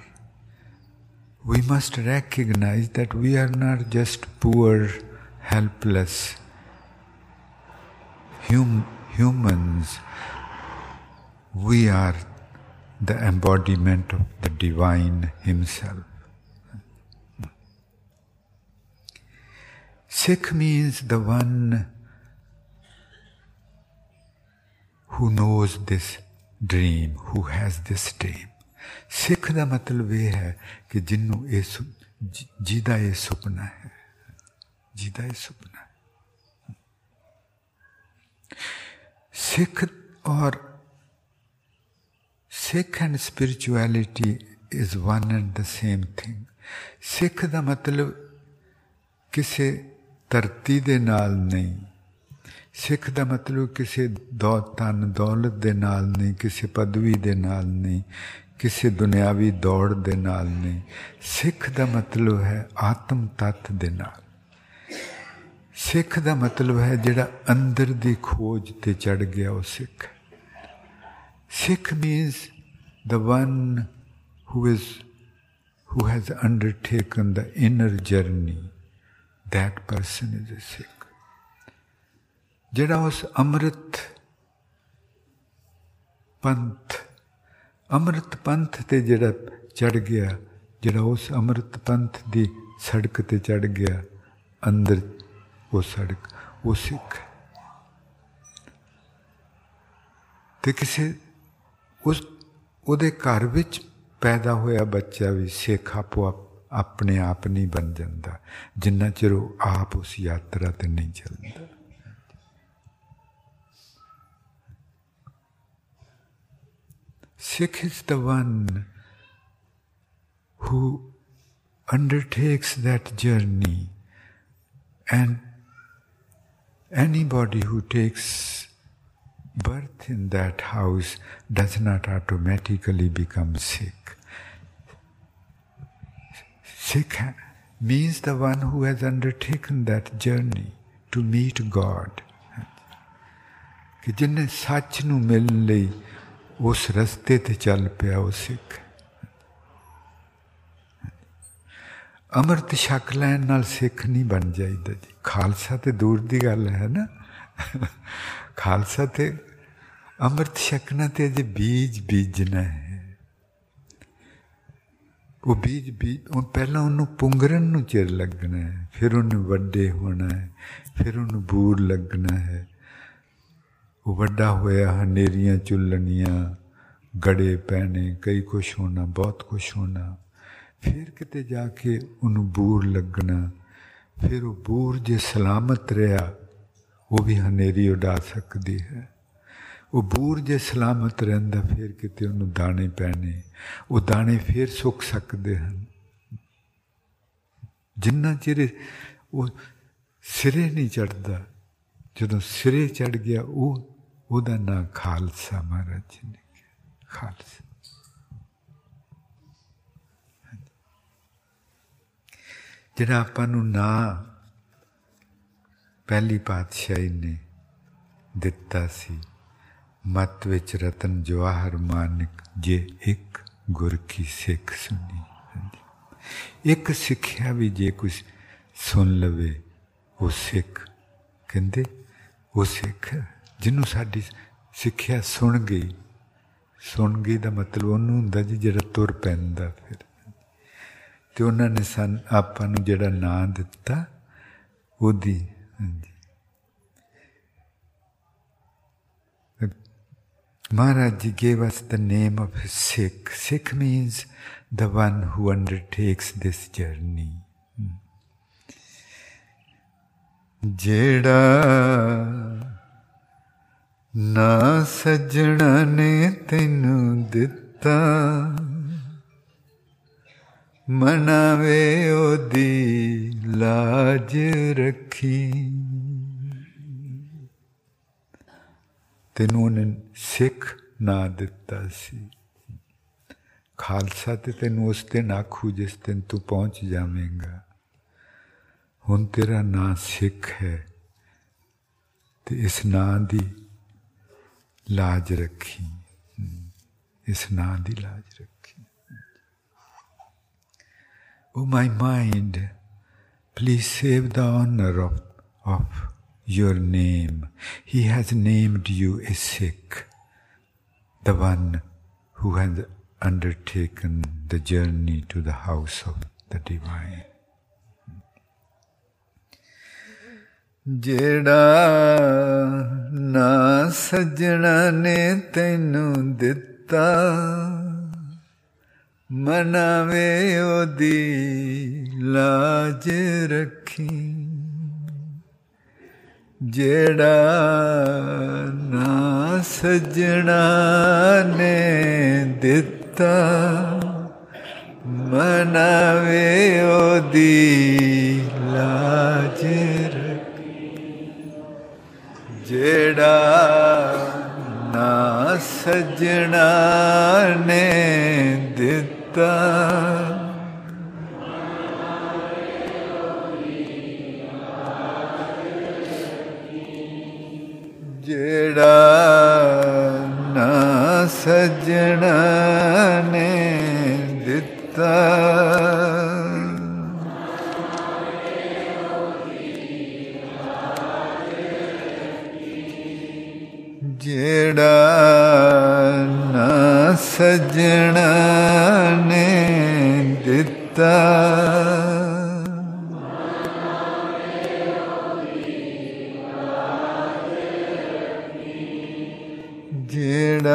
Speaker 1: We must recognize that we are not just poor, helpless hum- humans. We are the embodiment of the divine Himself. Sikh means the one who knows this dream, who has this dream. ਸਿੱਖ ਦਾ ਮਤਲਬ ਇਹ ਹੈ ਕਿ ਜਿੰਨੂੰ ਇਹ ਜਿਹਦਾ ਇਹ ਸੁਪਨਾ ਹੈ ਜਿਹਦਾ ਇਹ ਸੁਪਨਾ ਹੈ ਸਿੱਖ ਔਰ Sikh and spirituality is one and the same thing Sikh ਦਾ ਮਤਲਬ ਕਿਸੇ ਧਰਤੀ ਦੇ ਨਾਲ ਨਹੀਂ ਸਿੱਖ ਦਾ ਮਤਲਬ ਕਿਸੇ ਦੌਲਤ ਤਨ ਦੌਲਤ ਦੇ ਨਾਲ ਨਹੀਂ ਕਿਸੇ ਪਦਵੀ ਦੇ ਨਾਲ ਨਹੀਂ ਕਿਸੇ ਦੁਨਿਆਵੀ ਦੌੜ ਦੇ ਨਾਲ ਨਹੀਂ ਸਿੱਖ ਦਾ ਮਤਲਬ ਹੈ ਆਤਮ ਤਤ ਦੇ ਨਾਲ ਸਿੱਖ ਦਾ ਮਤਲਬ ਹੈ ਜਿਹੜਾ ਅੰਦਰ ਦੀ ਖੋਜ ਤੇ ਚੜ ਗਿਆ ਉਹ Sikh Sikh means the one who is who has undertaken the inner journey that person is a Sikh. ਜਿਹੜਾ ਉਸ ਅੰਮ੍ਰਿਤ ਪੰਥ ਅੰਮ੍ਰਿਤ ਪੰਥ ਤੇ ਜਿਹੜਾ ਚੜ ਗਿਆ ਜਿਹੜਾ ਉਸ ਅੰਮ੍ਰਿਤ ਪੰਥ ਦੀ ਸੜਕ ਤੇ ਚੜ ਗਿਆ ਅੰਦਰ ਉਹ ਸੜਕ ਉਹ ਸਿੱਖ ਤੇ ਕਿਸੇ ਉਸ ਉਹਦੇ ਘਰ ਵਿੱਚ ਪੈਦਾ ਹੋਇਆ ਬੱਚਾ ਵੀ ਸਿੱਖ ਆਪੋ ਆਪਣੇ ਆਪ ਨਹੀਂ ਬਣ ਜਾਂਦਾ ਜਿੰਨਾ ਚਿਰ ਉਹ ਆਪ ਉਸ ਯਾਤਰਾ ਤੇ ਨਹੀਂ ਚੱਲਦਾ Sikh is the one who undertakes that journey, and anybody who takes birth in that house does not automatically become Sikh. Sikh means the one who has undertaken that journey. To meet God ਕਿ ਜਿਨੇ ਸੱਚ ਨੂੰ ਮਿਲਣ ਲਈ ਉਸ ਰਸਤੇ ਤੇ ਚੱਲ ਪਿਆ ਉਹ ਸਿੱਖ ਅਮਰਤ ਛਕ ਲੈਣ ਨਾਲ ਸਿੱਖ ਨਹੀਂ ਬਣ ਜਾਈਦਾ ਜੀ। ਖਾਲਸਾ ਤੇ ਦੂਰ ਦੀ ਗੱਲ ਹੈ ਨਾ। ਖਾਲਸਾ ਤੇ ਅਮਰਤ ਛਕਣਾ ਤੇ ਅਜੇ ਬੀਜ ਬੀਜਣਾ ਹੈ। ਉਹ ਬੀਜ ਵੀ ਉਹ ਪਹਿਲਾਂ ਉਹਨੂੰ ਪੁੰਗਰਨ ਨੂੰ ਚਿਰ ਲੱਗਣਾ ਹੈ, ਫਿਰ ਉਹਨੂੰ ਵੱਡੇ ਹੋਣਾ ਹੈ, ਫਿਰ ਉਹਨੂੰ ਬੂਰ ਲੱਗਣਾ ਹੈ। ਉਹ ਵੱਡਾ ਹੋਇਆ, ਹਨੇਰੀਆਂ ਚੁੱਲਣੀਆਂ, ਗੜੇ ਪੈਣੇ, ਕਈ ਕੁਛ ਹੋਣਾ, ਬਹੁਤ ਕੁਛ ਹੋਣਾ। ਫਿਰ ਕਿਤੇ ਜਾ ਕੇ ਉਹਨੂੰ ਬੂਰ ਲੱਗਣਾ, ਫਿਰ ਉਹ ਬੂਰ ਜੇ ਸਲਾਮਤ ਰਿਹਾ, ਉਹ ਵੀ ਹਨੇਰੀ ਉਡਾ ਸਕਦੀ ਹੈ। ਉਹ ਬੂਰ ਜੇ ਸਲਾਮਤ ਰਹਿੰਦਾ, ਫਿਰ ਕਿਤੇ ਉਹਨੂੰ ਦਾਣੇ ਪੈਣੇ। ਉਹ ਦਾਣੇ ਫਿਰ ਸੁੱਕ ਸਕਦੇ ਹਨ। ਜਿੰਨਾ ਚਿਰ ਉਹ ਸਿਰੇ ਨਹੀਂ ਚੜਦਾ ਜਦੋਂ ਸਿਰੇ ਚੜ ਗਿਆ, ਉਹ, ਉਹਦਾ ਨਾਂ ਖਾਲਸਾ ਮਹਾਰਾਜ ਨੇ ਖਾਲਸਾ। ਜਿਹੜਾ ਆਪਾਂ ਨੂੰ ਨਾਂ ਪਹਿਲੀ ਪਾਤਸ਼ਾਹੀ ਨੇ ਦਿੱਤਾ ਸੀ ਮਤ ਵਿੱਚ ਰਤਨ ਜਵਾਹਰ ਮਾਨਕ ਜੇ ਇੱਕ ਗੁਰ ਕੀ ਸਿੱਖ ਸੁਣੀ। ਇੱਕ ਸਿੱਖਿਆ ਵੀ ਜੇ ਕੁਝ ਸੁਣ ਲਵੇ, ਉਹ ਸਿੱਖ। ਕਹਿੰਦੇ, ਉਹ ਸਿੱਖ ਜਿਹਨੂੰ ਸਾਡੀ ਸਿੱਖਿਆ ਸੁਣ ਗਈ। ਸੁਣ ਗਈ ਦਾ ਮਤਲਬ ਉਹਨੂੰ ਹੁੰਦਾ ਜੀ ਜਿਹੜਾ ਤੁਰ ਪੈਂਦਾ ਫਿਰ। ਤੇ ਉਹਨਾਂ ਨੇ ਸਨ, ਆਪਾਂ ਨੂੰ ਜਿਹੜਾ ਨਾਂ ਦਿੱਤਾ, ਉਹਦੀ, ਹਾਂਜੀ। Maharaj gave us the name of Sikh. Sikh means the one who undertakes this journey. ਜਿਹੜਾ ਨਾ ਸਜਣਾ ਨੇ ਤੈਨੂੰ ਦਿੱਤਾ ਮਨਾਵੇ ਉਹਦੀ ਲਾਜ ਰੱਖੀ ਤੈਨੂੰ ਉਹਨੇ ਸਿੱਖ ਨਾ ਦਿੱਤਾ ਸੀ ਖਾਲਸਾ ਤੇ ਤੈਨੂੰ ਉਸ ਤੇ ਆਖੂ ਜਿਸ ਦਿਨ ਤੂੰ ਪਹੁੰਚ ਜਾਵੇਂਗਾ ਹੁਣ ਤੇਰਾ ਨਾਂ ਸਿੱਖ ਹੈ ਤੇ ਇਸ ਨਾਂ ਦੀ ਲਾਜ ਰੱਖੀ ਇਸ ਨਾਂ ਦੀ ਲਾਜ ਰੱਖੀ Oh my mind, please save the honor of, of your name. He has named you a Sikh, the one who has undertaken the journey to the house of the divine. ਜਿਹੜਾ ਨਾ ਸਜਣਾ ਨੇ ਤੈਨੂੰ ਦਿੱਤਾ ਮਨਾਵੇ ਉਹਦੀ ਲਾਜ ਰੱਖੀ ਜਿਹੜਾ ਨਾ ਸਜਣਾ ਨੇ ਦਿੱਤਾ ਮਨਾਵੇ ਉਹਦੀ ਲਾਜ ਜਿਹੜਾ ਨਾ ਸਜਣਾ ਨੇ ਦਿੱਤਾ ਜਿਹੜਾ ਨਾ ਸਜਣਾ ਨੇ ਦਿੱਤਾ। ਜਿਹੜਾ ਨਾ ਸਜਣਾ ਨੇ ਦਿੱਤਾ।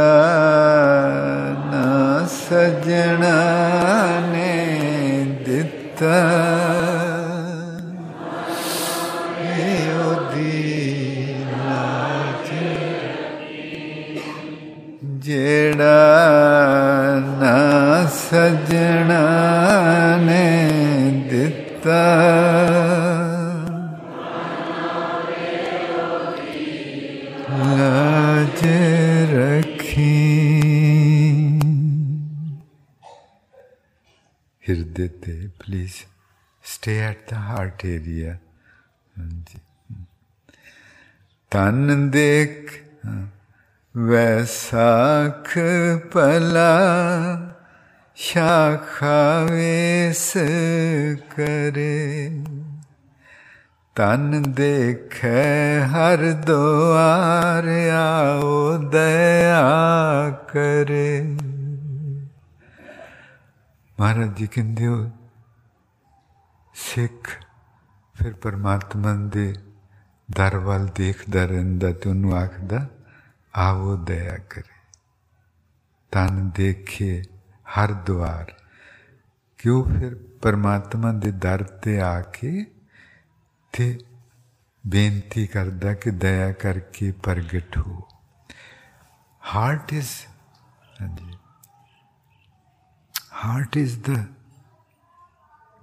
Speaker 1: ਨਾ ਸਜਣਾ ਨੇ ਦਿੱਤਾ ਇਹ ਉਹਦੀ ਲਾਜ ਜਿਹੜਾ ਨਾ ਸਜਣਾ ਨੇ ਦਿੱਤਾ please stay at the heart area. तन देख वैसाख पला शाखावेश करे। तन देख हर द्वार आओ दया करे। महाराज जी कहते हो ਸਿੱਖ ਫਿਰ ਪਰਮਾਤਮਾ ਦੇ ਦਰ ਵੱਲ ਦੇਖਦਾ ਰਹਿੰਦਾ ਤੇ ਉਹਨੂੰ ਆਖਦਾ ਆਵੋ ਦਇਆ ਕਰੇ ਤਨ ਦੇਖੇ ਹਰ ਦਵਾਰ ਕਿਉਂ ਫਿਰ ਪਰਮਾਤਮਾ ਦੇ ਦਰ ਤੇ ਆ ਕੇ ਤੇ ਬੇਨਤੀ ਕਰਦਾ ਕਿ ਦਇਆ ਕਰਕੇ ਪ੍ਰਗਟ ਹੋ ਹਾਰਟ ਇਜ਼ ਹਾਂਜੀ heart is the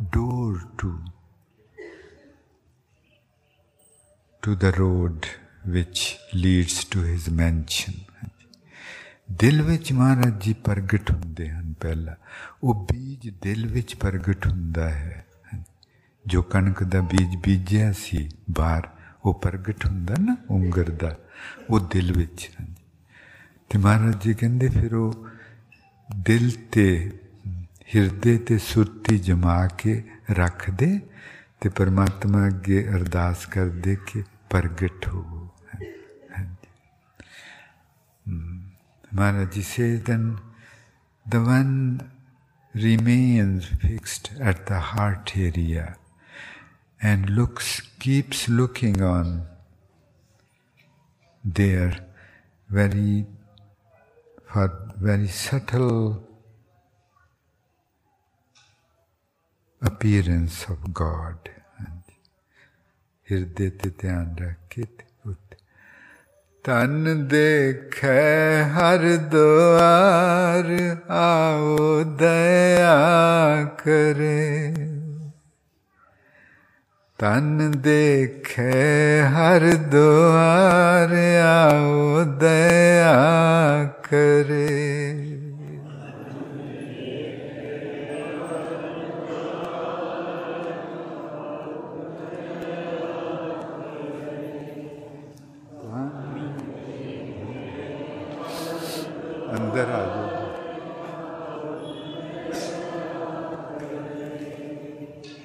Speaker 1: door to to the road which leads to his mansion ਦਿਲ ਵਿੱਚ ਮਹਾਰਾਜ ਜੀ ਪ੍ਰਗਟ ਹੁੰਦੇ ਹਨ ਪਹਿਲਾਂ ਉਹ ਬੀਜ ਦਿਲ ਵਿੱਚ ਪ੍ਰਗਟ ਹੁੰਦਾ ਹੈ ਜੋ ਕਣਕ ਦਾ ਬੀਜ ਬੀਜਿਆ ਸੀ ਬਾਹਰ ਉਹ ਪ੍ਰਗਟ ਹੁੰਦਾ ਨਾ ਉਂਗਰ ਦਾ ਉਹ ਦਿਲ ਵਿੱਚ ਤੇ ਮਹਾਰਾਜ ਜੀ ਕਹਿੰਦੇ ਫਿਰ ਉਹ ਦਿਲ ਤੇ ਹਿਰਦੇ ਤੇ ਸੁਰਤੀ ਜਮਾ ਕੇ ਰੱਖ ਦੇ ਤੇ ਪਰਮਾਤਮਾ ਅੱਗੇ ਅਰਦਾਸ ਕਰਦੇ ਕਿ ਪ੍ਰਗਟ ਹੋ Maharaj says then the one remains fixed at the heart area and looks keeps looking on there very for very subtle appearance of God. And हृदय ते ध्यान रखे तन देख हर द्वार आओ दया करे तन देख हर द्वार आओ दया करे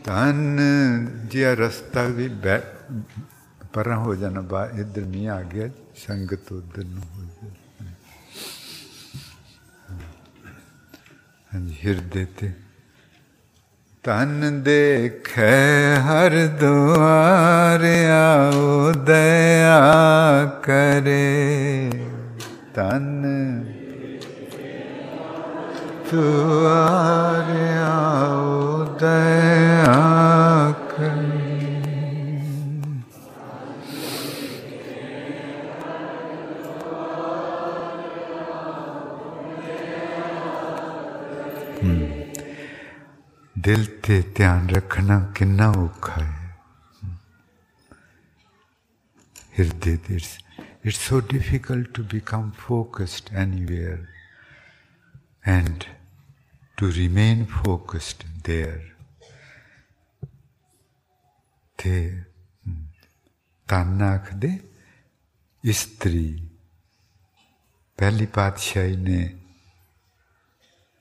Speaker 1: ਤਨ ਜਿਆ ਰਸਤਾ ਵੀ ਪਰਾਂ ਹੋ ਜਾਣਾ, ਬਾ ਇਧਰ ਮੀਆਂ ਆ ਗਿਆ, ਸੰਗਤ ਉਧਰ ਨੂੰ ਹੋ ਜਾ ਹਾਂਜੀ, ਹਿਰਦੇ ਤੇ। ਤਨ ਦੇਖੈ ਹਰ ਦੁਆਰ ਆਓ, ਦਇਆ ਕਰੇ। ਤਨ दिल ते ध्यान रखना किन्ना औखा है। हृदय it's it's so difficult to become focused anywhere and to remain focused there. ਤੇ ਤਨ ਆਖਦੇ ਇਸਤਰੀ ਪਹਿਲੀ ਪਾਤਸ਼ਾਹੀ ਨੇ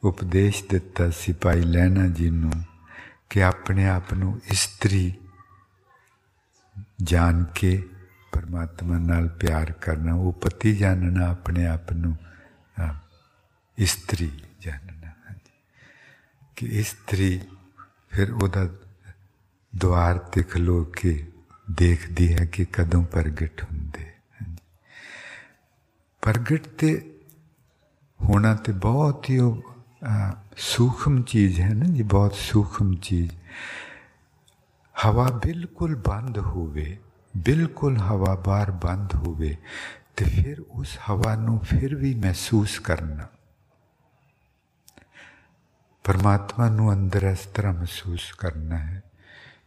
Speaker 1: ਉਪਦੇਸ਼ ਦਿੱਤਾ ਸਿਪਾਈ ਲੈਣਾ ਜੀ ਨੂੰ ਕਿ ਆਪਣੇ ਆਪ ਨੂੰ ਇਸਤਰੀ ਜਾਣ ਕੇ ਪਰਮਾਤਮਾ ਨਾਲ ਪਿਆਰ ਕਰਨਾ ਉਹ ਪਤੀ ਜਾਣਨਾ ਆਪਣੇ ਆਪ ਨੂੰ ਇਸਤਰੀ ਜਾਣਨਾ ਕਿ ਇਸਤਰੀ ਫਿਰ ਉਹਦਾ ਦੁਆਰ ਤੇ ਖਲੋ ਕੇ ਦੇਖਦੀ ਹੈ ਕਿ ਕਦੋਂ ਪ੍ਰਗਟ ਹੁੰਦੇ ਪ੍ਰਗਟ ਤੇ ਹੋਣਾ ਤੇ ਬਹੁਤ ਹੀ ਸੂਖਮ ਚੀਜ਼ ਹੈ ਨਾ ਜੀ ਬਹੁਤ ਸੂਖਮ ਚੀਜ਼ ਹਵਾ ਬਿਲਕੁਲ ਬੰਦ ਹੋਵੇ ਬਿਲਕੁਲ ਹਵਾ ਬਾਹਰ ਬੰਦ ਹੋਵੇ ਤੇ ਫਿਰ ਉਸ ਹਵਾ ਨੂੰ ਫਿਰ ਵੀ ਮਹਿਸੂਸ ਕਰਨਾ ਪਰਮਾਤਮਾ ਨੂੰ ਅੰਦਰ ਇਸ ਤਰ੍ਹਾਂ ਮਹਿਸੂਸ ਕਰਨਾ ਹੈ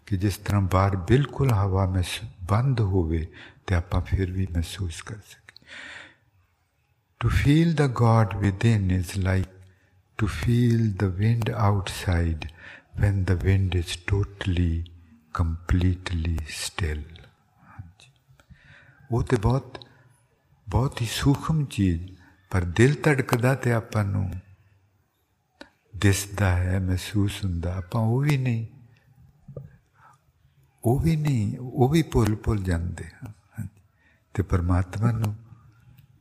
Speaker 1: ਕਿ ਜਿਸ ਤਰ੍ਹਾਂ ਬਾਹਰ ਬਿਲਕੁਲ ਹਵਾ में ਬੰਦ ਹੋਵੇ ਤੇ ਆਪਾਂ ਫਿਰ ਵੀ ਮਹਿਸੂਸ ਕਰ ਸਕੇ to feel the god within is like to feel the wind outside when the wind is totally completely still ਉਹ ਤੇ ਬਹੁਤ ਬਹੁਤ ਹੀ ਸੂਖਮ ਚੀਜ਼ ਪਰ ਦਿਲ ਧੜਕਦਾ ਤੇ ਆਪਾਂ ਨੂੰ ਦਿਸਦਾ ਹੈ, ਮਹਿਸੂਸ ਹੁੰਦਾ, ਆਪਾਂ ਉਹ ਵੀ ਨਹੀਂ। ਉਹ ਵੀ ਨਹੀਂ, ਉਹ ਵੀ ਭੁੱਲ ਭੁੱਲ ਜਾਂਦੇ ਹਾਂ। ਤੇ ਪਰਮਾਤਮਾ ਨੂੰ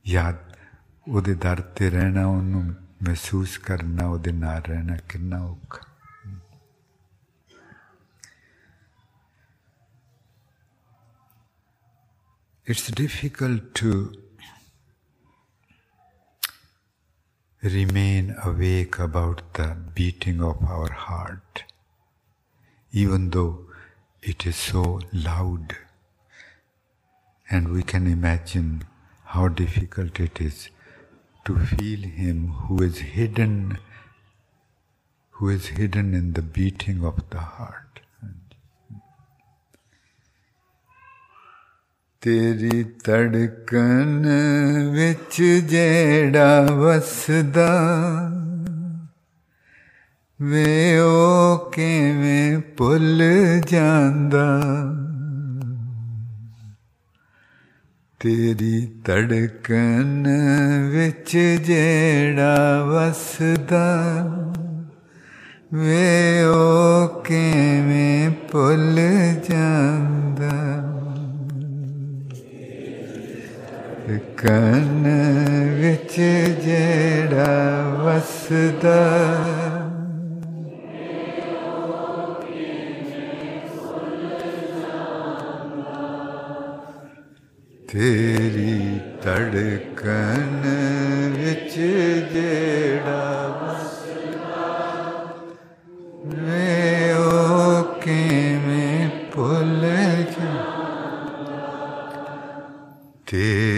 Speaker 1: ਯਾਦ, ਉਹਦੇ ਦਰ ਤੇ ਰਹਿਣਾ, ਉਹਨੂੰ ਮਹਿਸੂਸ ਕਰਨਾ, ਉਹਦੇ ਨਾਲ ਰਹਿਣਾ ਕਿੰਨਾ ਔਖਾ। It's difficult to remain awake about the beating of our heart, even though it is so loud. And we can imagine how difficult it is to feel Him who is hidden, who is hidden in the beating of the heart. ਤੇਰੀ ਤੜਕਨ ਵਿੱਚ ਜਿਹੜਾ ਵਸਦਾ, ਵੇ ਉਹ ਕਿਵੇਂ ਭੁੱਲ ਜਾਂਦਾ? ਤੇਰੀ ਧੜਕਨ ਵਿੱਚ ਜਿਹੜਾ ਵਸਦਾ, ਵੇ ਉਹ ਕਿਵੇਂ ਭੁੱਲ ਜਾਂਦਾ? कन विच जेड़ा वसदा। तेरी तड़कन विच जेड़ा वे ओ के में भुल जा तेरी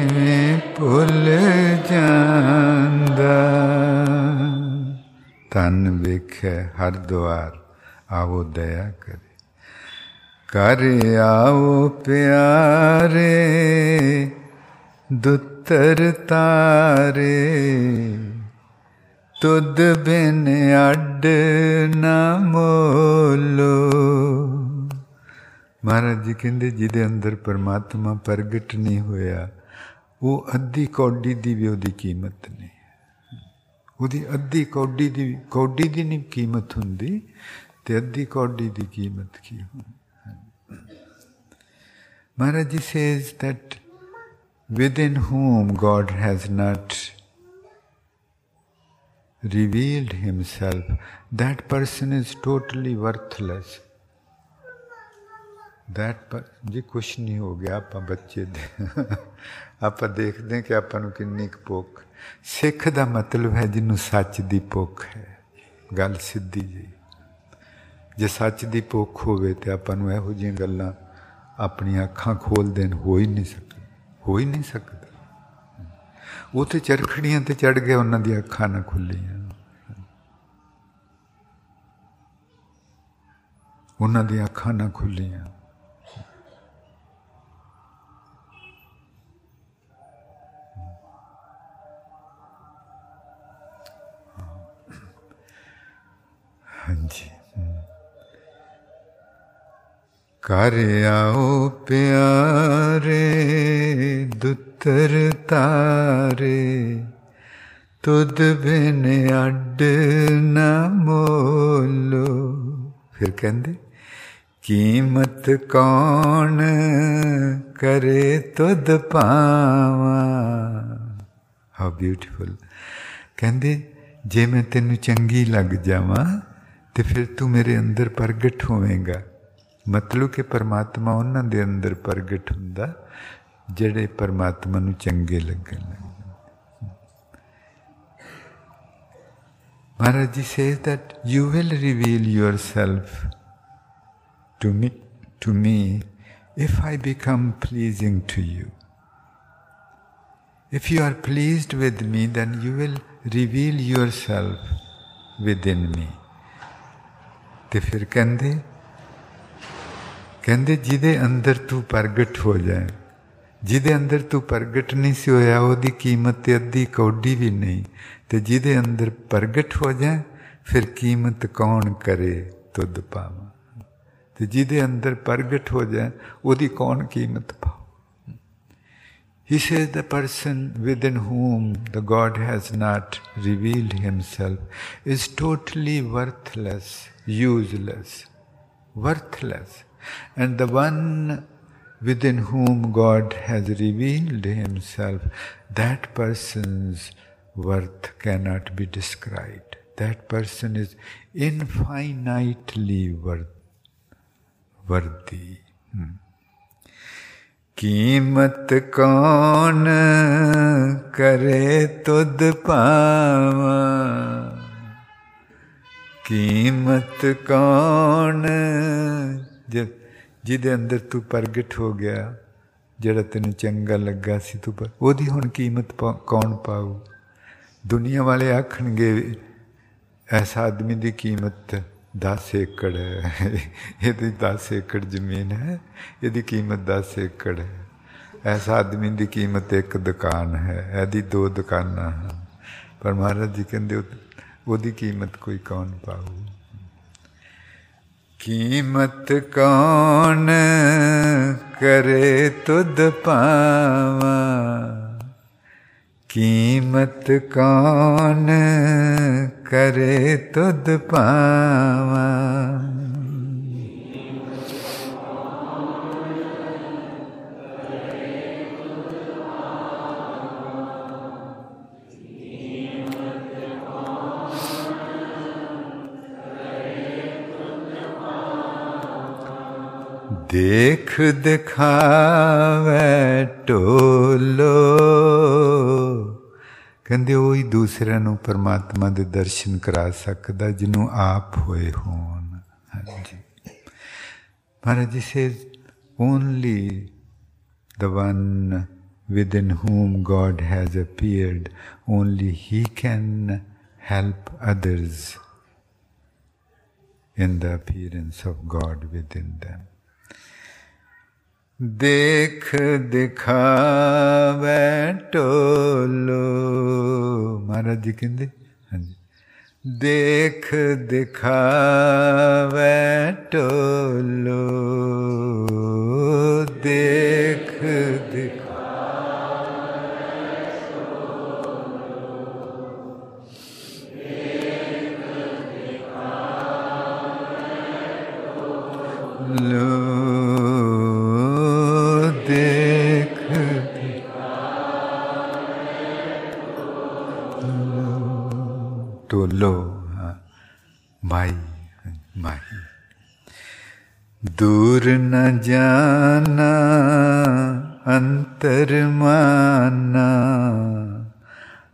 Speaker 1: ਤਨ ਵੇਖੇ ਹਰ ਦੁਆਰ ਆਵੋ ਦਇਆ ਕਰੇ। ਕਰ ਆਓ ਪਿਆਰੇ, ਦੁੱਤਰ ਤਾਰੇ, ਤੁਧ ਬਿਨ ਅੱਡ ਨਾ ਮੋਲੋ। ਮਹਾਰਾਜ ਜੀ ਕਹਿੰਦੇ, ਜਿਹਦੇ ਅੰਦਰ ਪਰਮਾਤਮਾ ਪ੍ਰਗਟ ਨਹੀਂ ਹੋਇਆ, ਉਹ ਅੱਧੀ ਕੌਡੀ ਦੀ ਵੀ ਉਹਦੀ ਕੀਮਤ ਨਹੀਂ। అది అద్దె కౌడ్డీది కౌడ్డీదిని కీమత్ ఉంది అద్దె కౌడ్డీది కీమత్కి Maharaj says that within whom God has not revealed himself, that person is totally worthless. That पर जी कुछ नहीं हो गया आप बच्चे दे आप देख दें कि अपन किन्नी पोक ਸਿੱਖ ਦਾ ਮਤਲਬ ਹੈ ਜਿਹਨੂੰ ਸੱਚ ਦੀ ਭੁੱਖ ਹੈ। ਗੱਲ ਸਿੱਧੀ ਜੀ। ਜੇ ਸੱਚ ਦੀ ਭੁੱਖ ਹੋਵੇ ਤੇ ਆਪਾਂ ਨੂੰ ਇਹੋ ਜਿਹੀਆਂ ਗੱਲਾਂ ਆਪਣੀਆਂ ਅੱਖਾਂ ਖੋਲ ਦੇਣ ਹੋ ਹੀ ਨਹੀਂ ਸਕਦਾ ਹੋ ਹੀ ਨਹੀਂ ਸਕਦਾ। ਉਹ ਤੇ ਚਰਖੜੀਆਂ ਤੇ ਚੜ ਗਏ ਉਹਨਾਂ ਦੀਆਂ ਅੱਖਾਂ ਨਾ ਖੁੱਲੀਆਂ। ਉਹਨਾਂ ਦੀਆਂ ਅੱਖਾਂ ਨਾ ਖੁੱਲੀਆਂ। ਹਾਂਜੀ। ਕਰ ਆਓ ਪਿਆਰੇ, ਦੁੱਤਰ ਤਾਰੇ, ਤੁਧ ਬਿਨ ਅੱਡ ਨਾ ਮੋਲੋ। ਫਿਰ ਕਹਿੰਦੇ, ਕੀਮਤ ਕੌਣ ਕਰੇ ਤੁਧ ਪਾਵਾ ਹਾਊ ਬਿਊਟੀਫੁਲ ਕਹਿੰਦੇ, ਜੇ ਮੈਂ ਤੈਨੂੰ ਚੰਗੀ ਲੱਗ ਜਾਵਾਂ ਤੇ ਫਿਰ ਤੂੰ ਮੇਰੇ ਅੰਦਰ ਪ੍ਰਗਟ ਹੋਵੇਂਗਾ ਮਤਲਬ ਕਿ ਪਰਮਾਤਮਾ ਉਹਨਾਂ ਦੇ ਅੰਦਰ ਪ੍ਰਗਟ ਹੁੰਦਾ ਜਿਹੜੇ ਪਰਮਾਤਮਾ ਨੂੰ ਚੰਗੇ ਲੱਗਣ ਲੱਗ Maharaj ji says that you will reveal yourself to me, to me if I become pleasing to you. If you are pleased with me, then you will reveal yourself within me. ਤੇ ਫਿਰ ਕਹਿੰਦੇ ਕਹਿੰਦੇ ਜਿਹਦੇ ਅੰਦਰ ਤੂੰ ਪ੍ਰਗਟ ਹੋ ਜਾਏ ਜਿਹਦੇ ਅੰਦਰ ਤੂੰ ਪ੍ਰਗਟ ਨਹੀਂ ਸੀ ਹੋਇਆ ਉਹਦੀ ਕੀਮਤ ਤੇ ਅੱਧੀ ਕੌਡੀ ਵੀ ਨਹੀਂ ਤੇ ਜਿਹਦੇ ਅੰਦਰ ਪ੍ਰਗਟ ਹੋ ਜਾਏ ਫਿਰ ਕੀਮਤ ਕੌਣ ਕਰੇ ਤੁਧ ਪਾਵਾਂ ਤੇ ਜਿਹਦੇ ਅੰਦਰ ਪ੍ਰਗਟ ਹੋ ਜਾਏ ਉਹਦੀ ਕੌਣ ਕੀਮਤ ਪਾਵੇ He says the person within whom the God has not revealed himself is totally worthless, useless, worthless. And the one within whom God has revealed himself, that person's worth cannot be described. That person is infinitely worth, worthy. Hmm. कीमत कौन करे तुद पावा ਕੀਮਤ ਕੌਣ? ਜਿਹਦੇ ਅੰਦਰ ਤੂੰ ਪ੍ਰਗਟ ਹੋ ਗਿਆ, ਜਿਹੜਾ ਤੈਨੂੰ ਚੰਗਾ ਲੱਗਾ ਸੀ ਤੂੰ ਉਹਦੀ ਹੁਣ ਕੀਮਤ ਕੌਣ ਪਾਉ ਦੁਨੀਆ ਵਾਲੇ ਆਖਣਗੇ, ਐਸ ਆਦਮੀ ਦੀ ਕੀਮਤ 10 ਏਕੜ ਹੈ। ਇਹਦੀ 10 ਏਕੜ ਜ਼ਮੀਨ ਹੈ, ਇਹਦੀ ਕੀਮਤ 10 ਏਕੜ ਹੈ। ਐਸ ਆਦਮੀ ਦੀ ਕੀਮਤ ਇੱਕ ਦੁਕਾਨ ਹੈ, ਇਹਦੀ ਦੋ ਦੁਕਾਨਾਂ ਹਨ। ਪਰ ਮਹਾਰਾਜ ਜੀ ਕਹਿੰਦੇ ओदी कीमत कोई कौन पाऊ कीमत कौन करे तुद पावा कीमत कौन करे तुद पावा देख ਦਿਖਾਵੇ ਟੋਲੋ ਕਹਿੰਦੇ ਉਹ ਹੀ ਦੂਸਰਿਆਂ ਨੂੰ ਪਰਮਾਤਮਾ ਦੇ ਦਰਸ਼ਨ ਕਰਾ ਸਕਦਾ ਜਿਹਨੂੰ ਆਪ ਹੋਏ ਹੋਣ ਹਾਂਜੀ Maharaj ji says only the one within whom God has appeared, only He can help others in the appearance of God within them. देख दिखावे टोलो। महाराज जी कहते हाँ जी। देख दिखावे टोलो। देख दिखा दूर न जाना अंतर माना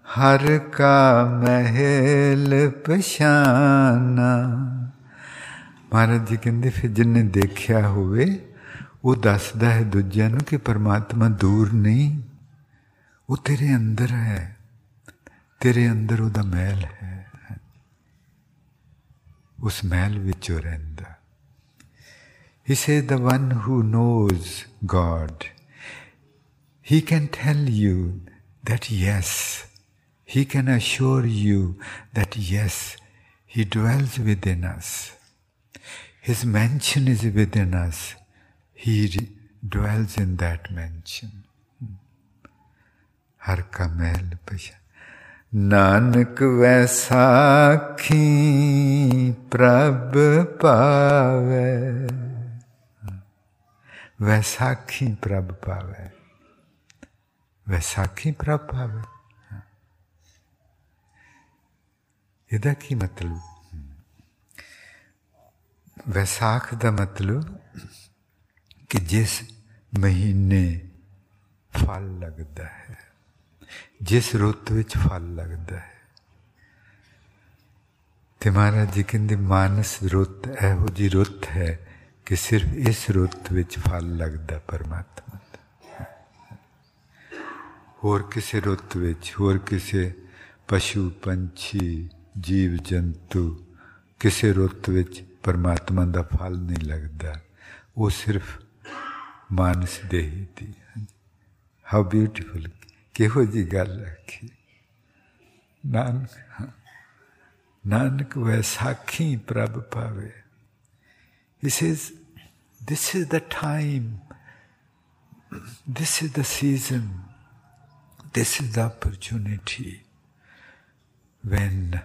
Speaker 1: हर का महल ਪਛਾਨਾ ਮਹਾਰਾਜ ਜੀ ਕਹਿੰਦੇ ਫਿਰ ਜਿੰਨੇ ਦੇਖਿਆ ਹੋਵੇ ਉਹ ਦੱਸਦਾ ਹੈ ਦੂਜਿਆਂ ਨੂੰ ਕਿ ਪਰਮਾਤਮਾ ਦੂਰ ਨਹੀਂ ਉਹ ਤੇਰੇ ਅੰਦਰ ਹੈ ਤੇਰੇ ਅੰਦਰ ਉਹਦਾ ਮਹਿਲ ਹੈ ਉਸ ਮਹਿਲ ਵਿੱਚ ਰਹਿੰਦਾ He said, the one who knows God, he can tell you that yes, he can assure you that yes, he dwells within us. His mansion is within us. He dwells in that mansion. Nanak Vaisakhi प्रभ पावे ਵੈਸਾਖੀ ਪ੍ਰਭ ਪਾਵੇ ਵੈਸਾਖੀ ਪ੍ਰਭ ਪਾਵੇ ਇਹਦਾ ਕੀ ਮਤਲਬ ਵੈਸਾਖ ਦਾ ਮਤਲਬ ਕਿ ਜਿਸ ਮਹੀਨੇ ਫਲ ਲੱਗਦਾ ਹੈ ਜਿਸ ਰੁੱਤ ਵਿੱਚ ਫਲ ਲੱਗਦਾ ਹੈ ਤੇ ਮਹਾਰਾਜ ਜੀ ਕਹਿੰਦੇ ਮਾਨਸ ਰੁੱਤ ਇਹੋ ਜੀ ਰੁੱਤ ਹੈ ਕਿ ਸਿਰਫ ਇਸ ਰੁੱਤ ਵਿੱਚ ਫਲ ਲੱਗਦਾ ਪਰਮਾਤਮਾ ਦਾ। ਹੋਰ ਕਿਸੇ ਰੁੱਤ ਵਿੱਚ, ਹੋਰ ਕਿਸੇ ਪਸ਼ੂ, ਪੰਛੀ, ਜੀਵ, ਜੰਤੂ, ਕਿਸੇ ਰੁੱਤ ਵਿੱਚ ਪਰਮਾਤਮਾ ਦਾ ਫਲ ਨਹੀਂ ਲੱਗਦਾ। ਉਹ ਸਿਰਫ ਮਾਨਸ ਦੇਹੀ ਦੀ ਹਾਊ ਬਿਊਟੀਫੁਲ ਕਿਹੋ ਜੀ ਗੱਲ ਆਖੀ ਨਾਨਕ ਨਾਨਕ ਵੈਸਾਖੀ ਪ੍ਰਭ ਪਾਵੇ he says this is the time this is the season this is the opportunity when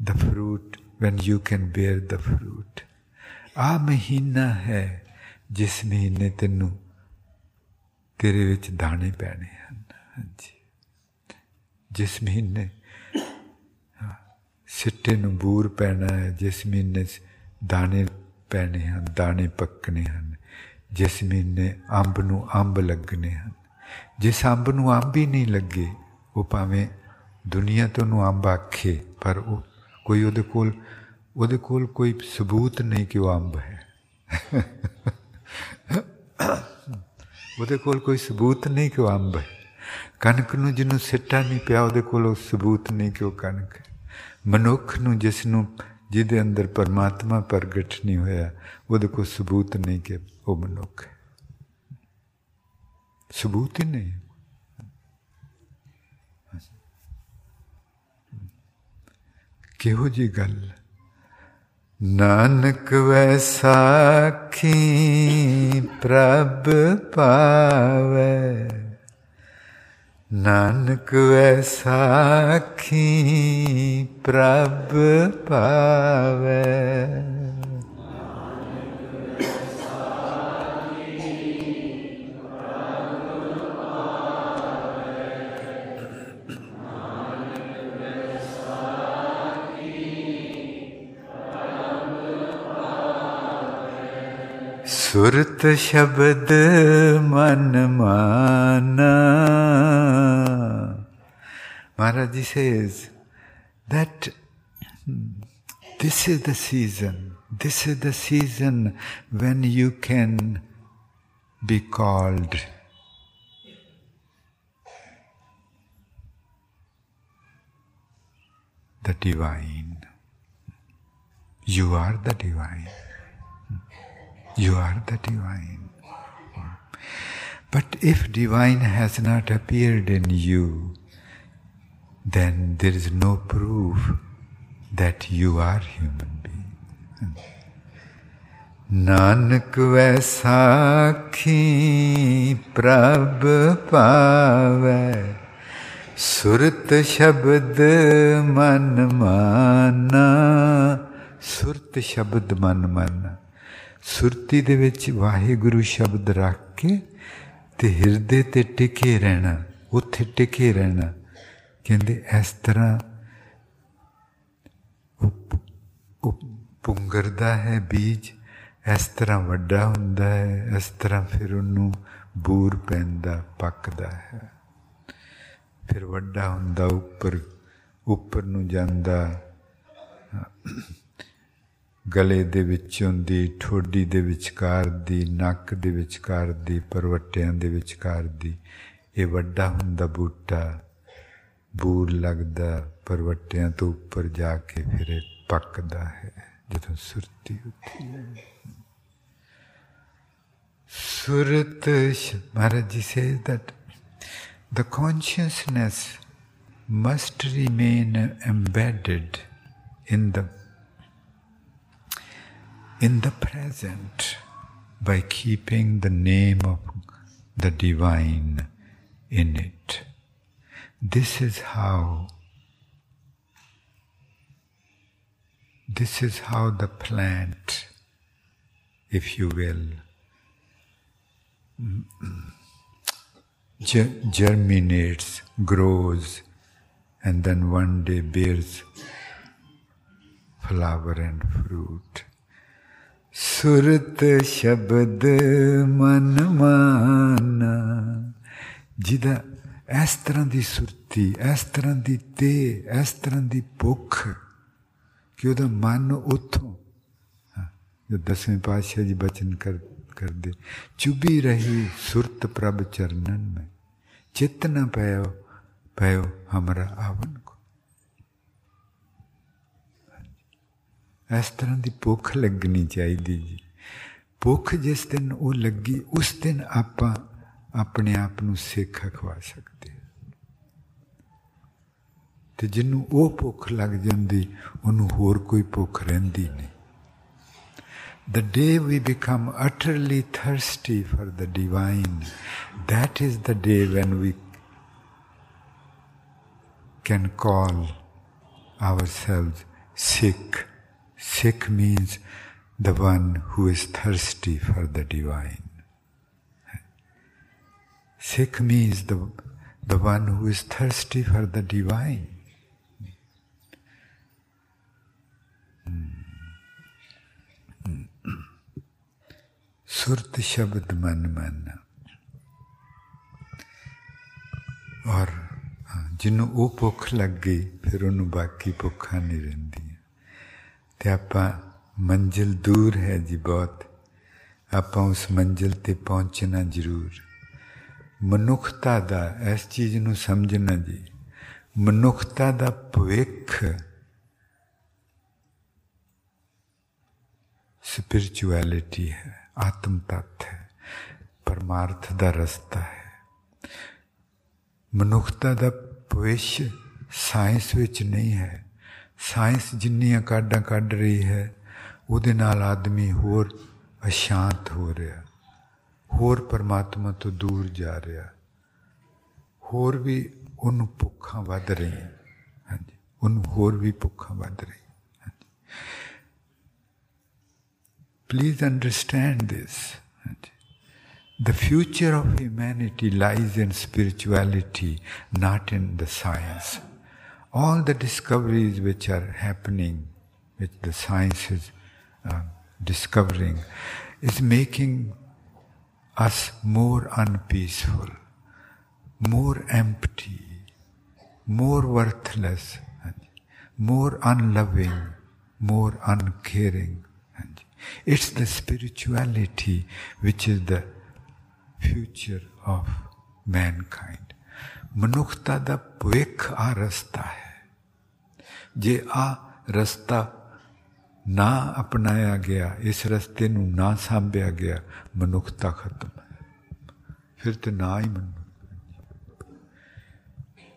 Speaker 1: the fruit when you can bear the fruit ਆ ਮਹੀਨਾ ਹੈ ਜਿਸ ਮਹੀਨੇ ਤੈਨੂੰ ਤੇਰੇ ਵਿੱਚ ਦਾਣੇ ਪੈਣੇ ਹਨ ਹਾਂਜੀ ਜਿਸ ਮਹੀਨੇ ਸਿੱਟੇ ਨੂੰ ਬੂਰ ਪੈਣਾ ਹੈ, ਜਿਸ ਮਹੀਨੇ ਦਾਣੇ ਪੈਣੇ ਹਨ, ਦਾਣੇ ਪੱਕਣੇ ਹਨ, ਜਿਸ ਮਹੀਨੇ ਅੰਬ ਨੂੰ ਅੰਬ ਲੱਗਣੇ ਹਨ। ਜਿਸ ਅੰਬ ਨੂੰ ਅੰਬ ਹੀ ਨਹੀਂ ਲੱਗੇ, ਉਹ ਭਾਵੇਂ ਦੁਨੀਆ ਤੋਂ ਨੂੰ ਅੰਬ ਆਖੇ, ਪਰ ਉਹ ਕੋਈ ਉਹਦੇ ਕੋਲ ਉਹਦੇ ਕੋਲ ਕੋਈ ਸਬੂਤ ਨਹੀਂ ਕਿ ਉਹ ਅੰਬ ਹੈ। ਉਹਦੇ ਕੋਲ ਕੋਈ ਸਬੂਤ ਨਹੀਂ ਕਿ ਉਹ ਅੰਬ ਹੈ। ਕਣਕ ਨੂੰ ਜਿਹਨੂੰ ਸਿੱਟਾ ਨਹੀਂ ਪਿਆ, ਉਹਦੇ ਕੋਲ ਉਹ ਸਬੂਤ ਨਹੀਂ ਕਿ ਉਹ ਕਣਕ ਹੈ। ਮਨੁੱਖ ਨੂੰ ਜਿਸ ਨੂੰ, ਜਿਹਦੇ ਅੰਦਰ ਪਰਮਾਤਮਾ ਪ੍ਰਗਟ ਨਹੀਂ ਹੋਇਆ, ਉਹਦੇ ਕੋਲ ਸਬੂਤ ਨਹੀਂ ਕਿ ਉਹ ਮਨੁੱਖ ਹੈ। ਸਬੂਤ ਹੀ ਨਹੀਂ। ਕਿਹੋ ਜੀ ਗੱਲ? ਨਾਨਕ ਵੈਸਾਖੀ ਪ੍ਰਭ ਪਾਵੇ। ਨਾਨਕ ਵੈਸਾਖੀ ਪ੍ਰਭ ਪਾਵੇ। सुरत शब्द मन माना Maharaj says that hmm, this is the season, this is the season when you can be called. The divine. You are the divine. You are the divine. But if divine has not appeared in you, then there is no proof that you are human being. Nanak Vaisakhi प्रभ पावे सुरत शब्द मन माना सुरत शब्द मन माना ਸੁਰਤੀ ਦੇ ਵਿੱਚ ਵਾਹਿਗੁਰੂ ਸ਼ਬਦ ਰੱਖ ਕੇ ਤੇ ਹਿਰਦੇ ਤੇ ਟਿਕੇ ਰਹਿਣਾ, ਉੱਥੇ ਟਿਕੇ ਰਹਿਣਾ। ਕਹਿੰਦੇ ਇਸ ਤਰ੍ਹਾਂ ਉਹ ਪੁੰਗਰਦਾ ਹੈ ਬੀਜ, ਇਸ ਤਰ੍ਹਾਂ ਵੱਡਾ ਹੁੰਦਾ ਹੈ, ਇਸ ਤਰ੍ਹਾਂ ਫਿਰ ਉਹਨੂੰ ਬੂਰ ਪੈਂਦਾ, ਪੱਕਦਾ ਹੈ। ਫਿਰ ਵੱਡਾ ਹੁੰਦਾ, ਉੱਪਰ ਉੱਪਰ ਨੂੰ ਜਾਂਦਾ। ਗਲੇ ਦੇ ਵਿੱਚੋਂ ਦੀ ਠੋਡੀ ਦੇ ਵਿਚਕਾਰ ਦੀ ਨੱਕ ਦੇ ਵਿਚਕਾਰ ਦੀ ਪਰਵਟਿਆਂ ਦੇ ਵਿਚਕਾਰ ਦੀ ਇਹ ਵੱਡਾ ਹੁੰਦਾ ਬੂਟਾ ਬੂਰ ਲੱਗਦਾ ਪਰਵਟਿਆਂ ਤੋਂ ਉੱਪਰ ਜਾ ਕੇ ਫਿਰ ਇਹ ਪੱਕਦਾ ਹੈ ਜਦੋਂ ਸੁਰਤੀ ਹੁੰਦੀ ਹੈ ਸੁਰਤ ਮਹਾਰਾਜ ਜੀ ਸੇ that the consciousness must remain embedded in the in the present by keeping the name of the divine in it. This is how this is how the plant, if you will, germinates, grows, and then one day bears flower and fruit. ਸੁਰਤ ਸ਼ਬਦ ਮਨ ਮਾਨਾ ਜਿਹਦਾ ਇਸ ਤਰ੍ਹਾਂ ਦੀ ਸੁਰਤੀ ਇਸ ਤਰ੍ਹਾਂ ਦੀ ਤੇ ਇਸ ਤਰ੍ਹਾਂ ਦੀ ਭੁੱਖ ਕਿ ਉਹਦਾ ਮਨ ਉਥੋਂ ਜੋ ਦਸਵੇਂ ਪਾਤਸ਼ਾਹ ਜੀ ਬਚਨ ਕਰ कर दे चुभी रही सुरत प्रभ चरणन में चित्त न पयो पयो हमारा ਇਸ ਤਰ੍ਹਾਂ ਦੀ ਭੁੱਖ ਲੱਗਣੀ ਚਾਹੀਦੀ ਜੀ ਭੁੱਖ ਜਿਸ ਦਿਨ ਉਹ ਲੱਗੀ ਉਸ ਦਿਨ ਆਪਾਂ ਆਪਣੇ ਆਪ ਨੂੰ ਸਿੱਖ ਖਵਾ ਸਕਦੇ ਤੇ ਜਿਹਨੂੰ ਉਹ ਭੁੱਖ ਲੱਗ ਜਾਂਦੀ ਉਹਨੂੰ ਹੋਰ ਕੋਈ ਭੁੱਖ ਰਹਿੰਦੀ ਨਹੀਂ The day we become utterly thirsty for the divine, that is the day when we can call ourselves Sikh. Sikh means the one who is thirsty for the divine. Sikh means the, the one who is thirsty for the divine. सुरत शब्द मन मन ਔਰ ਜਿਹਨੂੰ ਉਹ ਭੁੱਖ ਲੱਗ ਗਈ ਫਿਰ ਉਹਨੂੰ ਬਾਕੀ ਭੁੱਖਾਂ ਨਹੀਂ ਰਹਿੰਦੀਆਂ ਤੇ ਆਪਾਂ ਮੰਜ਼ਿਲ ਦੂਰ ਹੈ ਜੀ ਬਹੁਤ। ਆਪਾਂ ਉਸ ਮੰਜ਼ਿਲ ਤੇ ਪਹੁੰਚਣਾ ਜ਼ਰੂਰ। ਮਨੁੱਖਤਾ ਦਾ, ਇਸ ਚੀਜ਼ ਨੂੰ ਸਮਝਣਾ ਜੀ। ਮਨੁੱਖਤਾ ਦਾ ਭਵਿੱਖ ਸਪਿਰਚੁਅਲਿਟੀ ਹੈ, ਆਤਮ ਤਤ ਹੈ, ਪਰਮਾਰਥ ਦਾ ਰਸਤਾ ਹੈ। ਮਨੁੱਖਤਾ ਦਾ ਭਵਿੱਖ ਸਾਇੰਸ ਵਿੱਚ ਨਹੀਂ ਹੈ। ਸਾਇੰਸ ਜਿੰਨੀਆਂ ਕਾਢਾਂ ਕੱਢ ਰਹੀ ਹੈ ਉਹਦੇ ਨਾਲ ਆਦਮੀ ਹੋਰ ਅਸ਼ਾਂਤ ਹੋ ਰਿਹਾ ਹੋਰ ਪਰਮਾਤਮਾ ਤੋਂ ਦੂਰ ਜਾ ਰਿਹਾ ਹੋਰ ਵੀ ਉਹਨੂੰ ਭੁੱਖਾਂ ਵੱਧ ਰਹੀਆਂ ਹਾਂਜੀ ਉਹਨੂੰ ਹੋਰ ਵੀ ਭੁੱਖਾਂ ਵੱਧ ਰਹੀ Please understand this. The future of humanity lies in spirituality, not in the science. all the discoveries which are happening, which the science is uh, discovering, is making us more unpeaceful, more empty, more worthless, more unloving, more uncaring. It's the spirituality which is the future of mankind. मनुष्यता द भविख ਜੇ ਆ ਰਸਤਾ ਨਾ ਅਪਣਾਇਆ ਗਿਆ, ਇਸ ਰਸਤੇ ਨੂੰ ਨਾ ਸਾਂਭਿਆ ਗਿਆ, ਮਨੁੱਖਤਾ ਖਤਮ ਹੈ। ਫਿਰ ਤੇ ਨਾ ਹੀ ਮਨੁੱਖ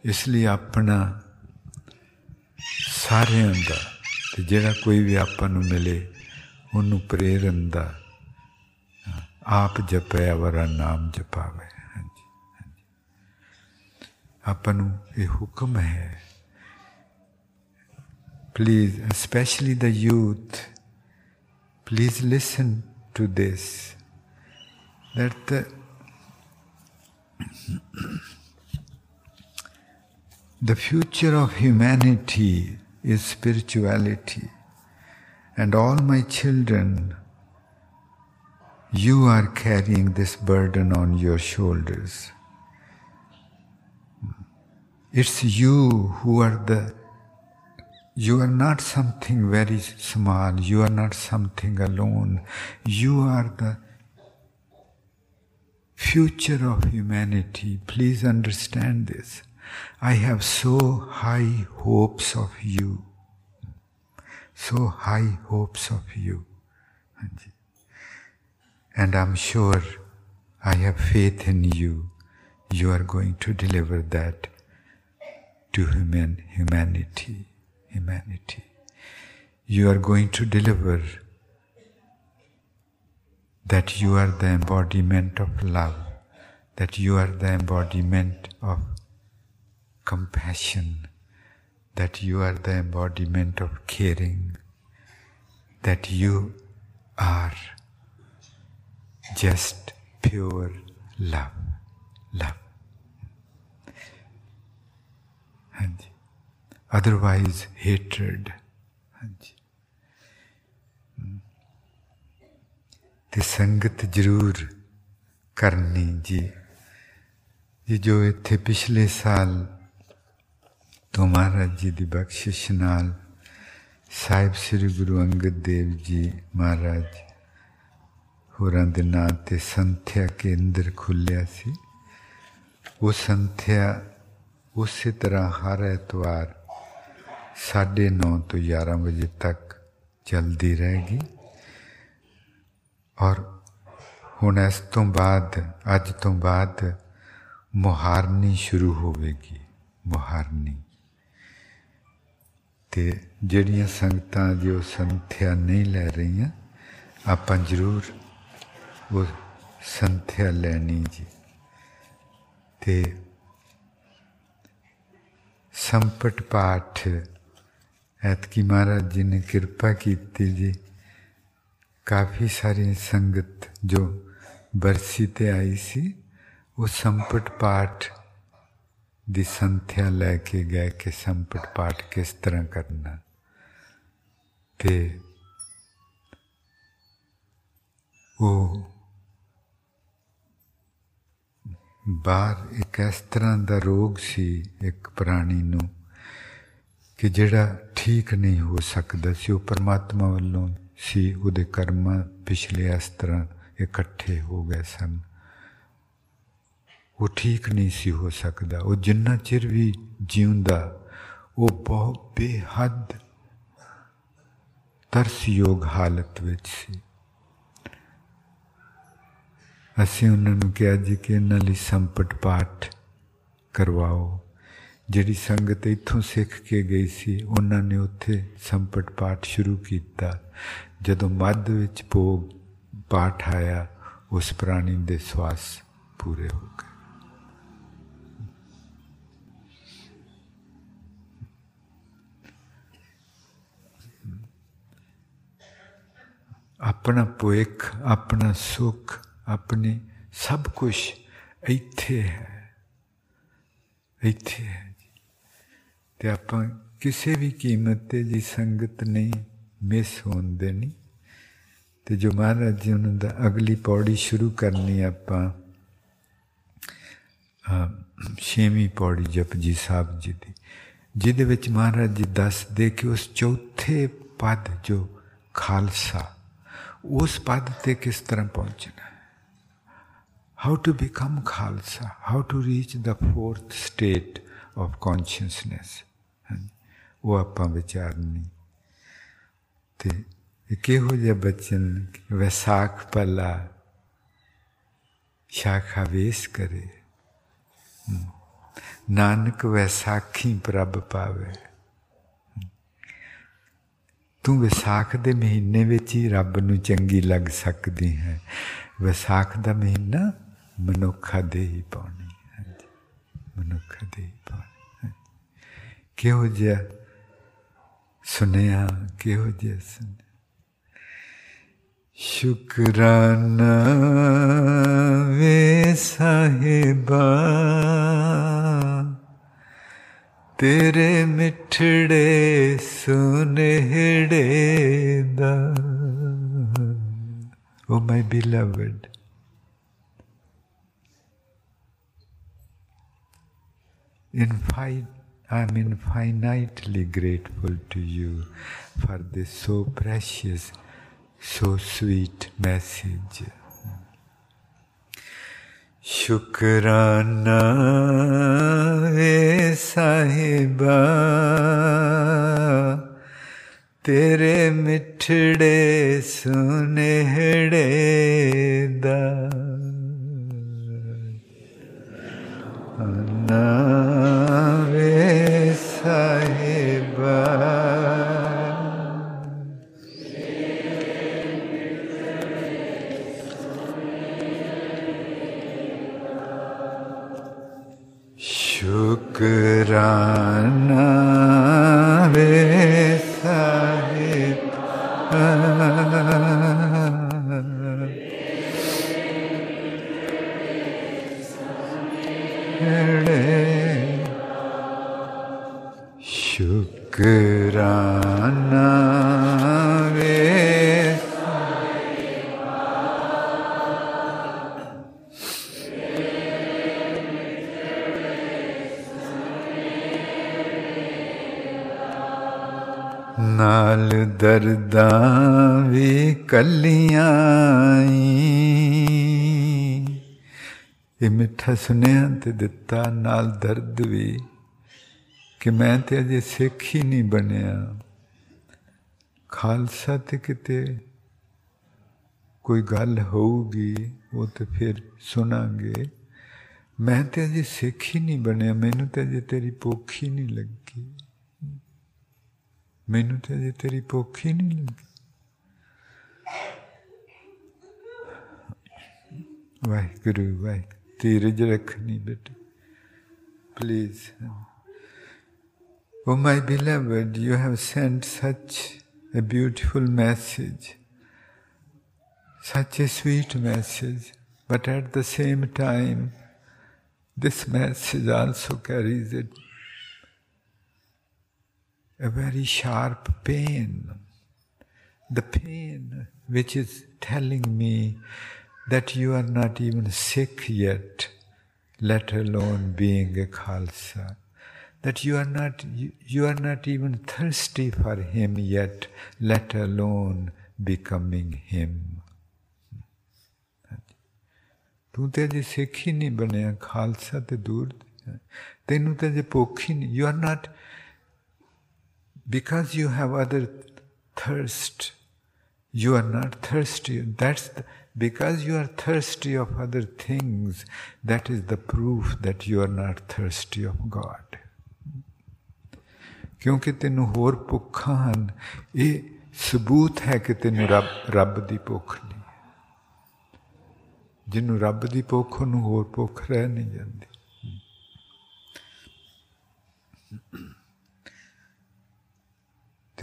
Speaker 1: ਇਸ ਲਈ ਆਪਣਾ ਸਾਰਿਆਂ ਦਾ ਤੇ ਜਿਹੜਾ ਕੋਈ ਵੀ ਆਪਾਂ ਨੂੰ ਮਿਲੇ, ਉਹਨੂੰ ਪ੍ਰੇਰਨ ਦਾ, ਆਪ ਜਪਿਆ ਵਰਾ ਨਾਮ ਜਪਾਵੇ। ਹਾਂਜੀ। ਆਪਾਂ ਨੂੰ ਇਹ ਹੁਕਮ ਹੈ please especially the youth please listen to this that the the future of humanity is spirituality and all my children, you are carrying this burden on your shoulders. It's you who are the, you are not something very small, you are not something alone, you are the future of humanity. Please understand this. I have so high hopes of you so high hopes of you. And I'm sure I have faith in you. You are going to deliver that to human humanity. Humanity. You are going to deliver that you are the embodiment of love, that you are the embodiment of compassion, that you are the embodiment of caring, that you are just pure love. Love. ਹਾਂਜੀ otherwise hatred ਹਾਂਜੀ ਤੇ ਸੰਗਤ ਜ਼ਰੂਰ ਕਰਨੀ ਜੀ ਜੀ ਜੋ ਇੱਥੇ ਪਿਛਲੇ ਸਾਲ ਤੋਂ ਮਹਾਰਾਜ ਜੀ ਦੀ ਬਖਸ਼ਿਸ਼ ਨਾਲ ਸਾਹਿਬ ਸ੍ਰੀ ਗੁਰੂ ਅੰਗਦ ਦੇਵ ਜੀ ਮਹਾਰਾਜ ਹੋਰਾਂ ਦੇ ਨਾਂ ਤੇ ਸੰਥਿਆ ਕੇਂਦਰ ਖੁੱਲਿਆ ਸੀ ਉਹ ਸੰਥਿਆ ਉਸੇ ਤਰ੍ਹਾਂ ਹਰ ਐਤਵਾਰ 9:30 ਤੋਂ 11 ਵਜੇ ਤੱਕ ਚੱਲਦੀ ਰਹੇਗੀ। ਔਰ ਹੁਣ ਇਸ ਤੋਂ ਬਾਅਦ, ਅੱਜ ਤੋਂ ਬਾਅਦ ਮੁਹਾਰਨੀ ਸ਼ੁਰੂ ਹੋਵੇਗੀ, ਮੁਹਾਰਨੀ। ਤੇ ਜਿਹੜੀਆਂ ਸੰਗਤਾਂ ਜੋ ਸੰਥਿਆ ਨਹੀਂ ਲੈ ਰਹੀਆਂ, ਆਪਾਂ ਜ਼ਰੂਰ ਉਹ ਸੰਥਿਆ ਲੈਣੀ ਜੀ। ਤੇ ਸੰਪਟ ਪਾਠ ਐਤਕੀ ਮਹਾਰਾਜ ਜੀ ਨੇ ਕਿਰਪਾ ਕੀਤੀ ਜੀ ਕਾਫੀ ਸਾਰੀ ਸੰਗਤ ਜੋ ਬਰਸੀ ਤੇ ਆਈ ਸੀ ਉਹ ਸੰਪਟ ਪਾਠ ਦੀ ਸੰਥਿਆ ਲੈ ਕੇ ਗਏ ਕਿ ਸੰਪਟ ਪਾਠ ਕਿਸ ਤਰ੍ਹਾਂ ਕਰਨਾ ਤੇ ਉਹ ਬਾਹਰ ਇੱਕ ਇਸ ਤਰ੍ਹਾਂ ਦਾ ਰੋਗ ਸੀ ਇੱਕ ਪ੍ਰਾਣੀ ਨੂੰ ਕਿ ਜਿਹੜਾ ਠੀਕ ਨਹੀਂ ਹੋ ਸਕਦਾ ਸੀ, ਉਹ ਪਰਮਾਤਮਾ ਵੱਲੋਂ ਸੀ, ਉਹਦੇ ਕਰਮ ਪਿਛਲੇ ਇਸ ਤਰ੍ਹਾਂ ਇਕੱਠੇ ਹੋ ਗਏ ਸਨ। ਉਹ ਠੀਕ ਨਹੀਂ ਸੀ ਹੋ ਸਕਦਾ। ਉਹ ਜਿੰਨਾ ਚਿਰ ਵੀ ਜਿਉਂਦਾ, ਉਹ ਬਹੁਤ ਬੇਹੱਦ ਤਰਸਯੋਗ ਹਾਲਤ ਵਿੱਚ ਸੀ। ਅਸੀਂ ਉਹਨਾਂ ਨੂੰ ਕਿਹਾ ਜੀ ਕਿ ਇਹਨਾਂ ਲਈ ਸੰਪਟ ਪਾਠ ਕਰਵਾਓ। ਜਿਹੜੀ ਸੰਗਤ ਇੱਥੋਂ ਸਿੱਖ ਕੇ ਗਈ ਸੀ ਉਹਨਾਂ ਨੇ ਉੱਥੇ ਸੰਪਟ ਪਾਠ ਸ਼ੁਰੂ ਕੀਤਾ ਜਦੋਂ ਮੱਧ ਵਿੱਚ ਭੋਗ ਪਾਠ ਆਇਆ ਉਸ ਪ੍ਰਾਣੀ ਦੇ ਸਵਾਸ ਪੂਰੇ ਹੋ ਗਏ ਆਪਣਾ ਭੁੱਖ ਆਪਣਾ ਸੁਖ ਆਪਣੀ ਸਭ ਕੁਝ ਇੱਥੇ ਹੈ ਇੱਥੇ ਹੈ ਤੇ ਆਪਾਂ ਕਿਸੇ ਵੀ ਕੀਮਤ ਤੇ ਜੀ ਸੰਗਤ ਨਹੀਂ ਮਿਸ ਹੋਣ ਦੇਣੀ ਤੇ ਜੋ ਮਹਾਰਾਜ ਜੀ ਉਹਨਾਂ ਦਾ ਅਗਲੀ ਪੌੜੀ ਸ਼ੁਰੂ ਕਰਨੀ ਆਪਾਂ ਛੇਵੀਂ ਪੌੜੀ ਜਪਜੀ ਸਾਹਿਬ ਜੀ ਦੀ, ਜਿਹਦੇ ਵਿੱਚ ਮਹਾਰਾਜ ਜੀ ਦੱਸਦੇ ਕਿ ਉਸ ਚੌਥੇ ਪਦ ਜੋ ਖਾਲਸਾ, ਉਸ ਪਦ ਤੇ ਕਿਸ ਤਰ੍ਹਾਂ ਪਹੁੰਚਣਾ ਹੈ? How to become Khalsa? How to reach the fourth state of consciousness ਉਹ ਆਪਾਂ ਵਿਚਾਰਨੀ ਤੇ ਇਹ ਕਿਹੋ ਜਿਹਾ ਬਚਨ ਵਿਸਾਖ ਪਲਾ ਸ਼ਾਖਾ ਵੇਸ ਕਰੇ ਨਾਨਕ ਵੈਸਾਖੀ ਪ੍ਰਭ ਪਾਵੇ ਤੂੰ ਵਿਸਾਖ ਦੇ ਮਹੀਨੇ ਵਿੱਚ ਹੀ ਰੱਬ ਨੂੰ ਚੰਗੀ ਲੱਗ ਸਕਦੀ ਹੈ ਵਿਸਾਖ ਦਾ ਮਹੀਨਾ ਮਨੁੱਖਾ ਦੇ ਹੀ ਪਾਉਣੀ ਹੈ ਮਨੁੱਖਾ ਦੇ ਹੀ ਪਾਉਣੀ ਕਿਹੋ ਜਿਹਾ सुनया केहो जे सुन शुक्राना वे साहिबा तेरे मिठड़े सुनहड़े ओ my beloved. Invite Infin- I'm infinitely grateful to you for this so precious, so sweet message. शुक्राना वे साहिबा तेरे मिठड़े सुनहड़े दा ना Shira. ਨਾਲ ਦਰਦਾਂ ਵੀ ਕੱਲੀਆਂ ਇਹ ਮਿੱਠਾ ਸੁਨੇਹਾ ਤੇ ਦਿੱਤਾ, ਨਾਲ ਦਰਦ ਵੀ, ਕਿ ਮੈਂ ਤੇ ਅਜੇ ਸਿੱਖ ਹੀ ਨਹੀਂ ਬਣਿਆ। ਖਾਲਸਾ ਤੇ ਕਿਤੇ ਕੋਈ ਗੱਲ ਹੋਊਗੀ, ਉਹ ਤੇ ਫਿਰ ਸੁਣਾਂਗੇ। ਮੈਂ ਤੇ ਅਜੇ ਸਿੱਖ ਹੀ ਨਹੀਂ ਬਣਿਆ, ਮੈਨੂੰ ਤੇ ਅਜੇ ਤੇਰੀ ਭੁੱਖ ਹੀ ਨਹੀਂ ਲੱਗੀ। ਮੈਨੂੰ ਤੇ ਅਜੇ ਤੇਰੀ ਭੁੱਖ ਹੀ ਨਹੀਂ ਲੱਗੀ ਵਾਹਿਗੁਰੂ ਵਾਹਿ ਧੀਰਜ ਰੱਖਣੀ ਬੇਟੇ please Oh, my beloved, you have sent such a beautiful message, such a sweet message, but at the same time, this message also carries a, a very sharp pain. The pain which is telling me that you are not even sick yet, let alone being a Khalsa that you are not you, you, are not even thirsty for him yet let alone becoming him ਤੂੰ ਤੇ ਅਜੇ ਸਿੱਖ ਹੀ ਨਹੀਂ ਬਣਿਆ ਖਾਲਸਾ ਤੇ ਦੂਰ ਤੈਨੂੰ ਤੇ ਅਜੇ ਭੁੱਖ ਹੀ ਨਹੀਂ you are not because you have other thirst you are not thirsty that's the, because you are thirsty of other things that is the proof that you are not thirsty of god ਕਿਉਂਕਿ ਤੈਨੂੰ ਹੋਰ ਭੁੱਖਾਂ ਹਨ ਇਹ ਸਬੂਤ ਹੈ ਕਿ ਤੈਨੂੰ ਰੱਬ ਰੱਬ ਦੀ ਭੁੱਖ ਨਹੀਂ ਜਿਹਨੂੰ ਰੱਬ ਦੀ ਭੁੱਖ ਉਹਨੂੰ ਹੋਰ ਭੁੱਖ ਰਹਿ ਨਹੀਂ ਜਾਂਦੀ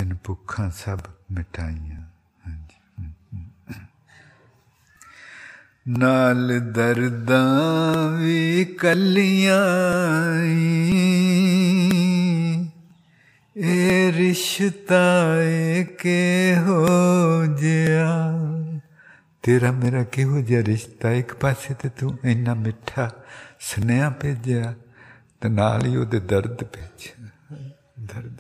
Speaker 1: ਤੈਨੂੰ ਭੁੱਖਾਂ ਸਭ ਮਿਟਾਈਆਂ। ਹਾਂਜੀ ਨਾਲ ਦਰਦਾਂ ਵੀ ਕੱਲੀਆਂ ਇਹ ਰਿਸ਼ਤਾ ਕਿਹੋ ਜਿਹਾ। ਤੇਰਾ ਮੇਰਾ ਕਿਹੋ ਜਿਹਾ ਰਿਸ਼ਤਾ? ਇੱਕ ਪਾਸੇ ਤੇ ਤੂੰ ਇੰਨਾ ਮਿੱਠਾ ਸੁਨੇਹਾ ਭੇਜਿਆ ਤੇ ਨਾਲ ਹੀ ਉਹਦੇ ਦਰਦ ਭੇਜਿਆ। ਦਰਦ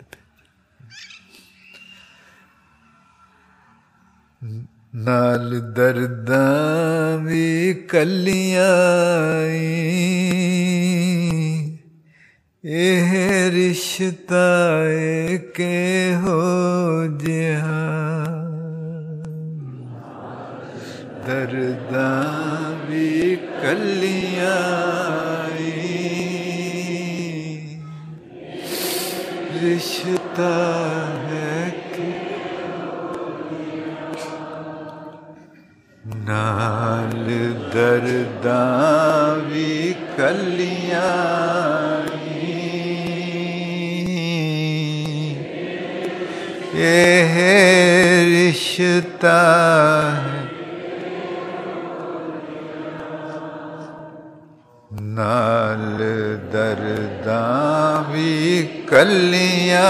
Speaker 1: ਨਾਲ ਦਰਦਾਂ ਵੀ ਕੱਲੀਆਂ ਇਹ ਰਿਸ਼ਤਾ ਕਿਹੋ ਜਿਹਾ ਦਰਦਾਂ ਵੀ ਕੱਲੀਆਂ ਰਿਸ਼ਤਾ नाल दर्दा भी कलिया यह रिश्ता नाल दर्दा भी कलिया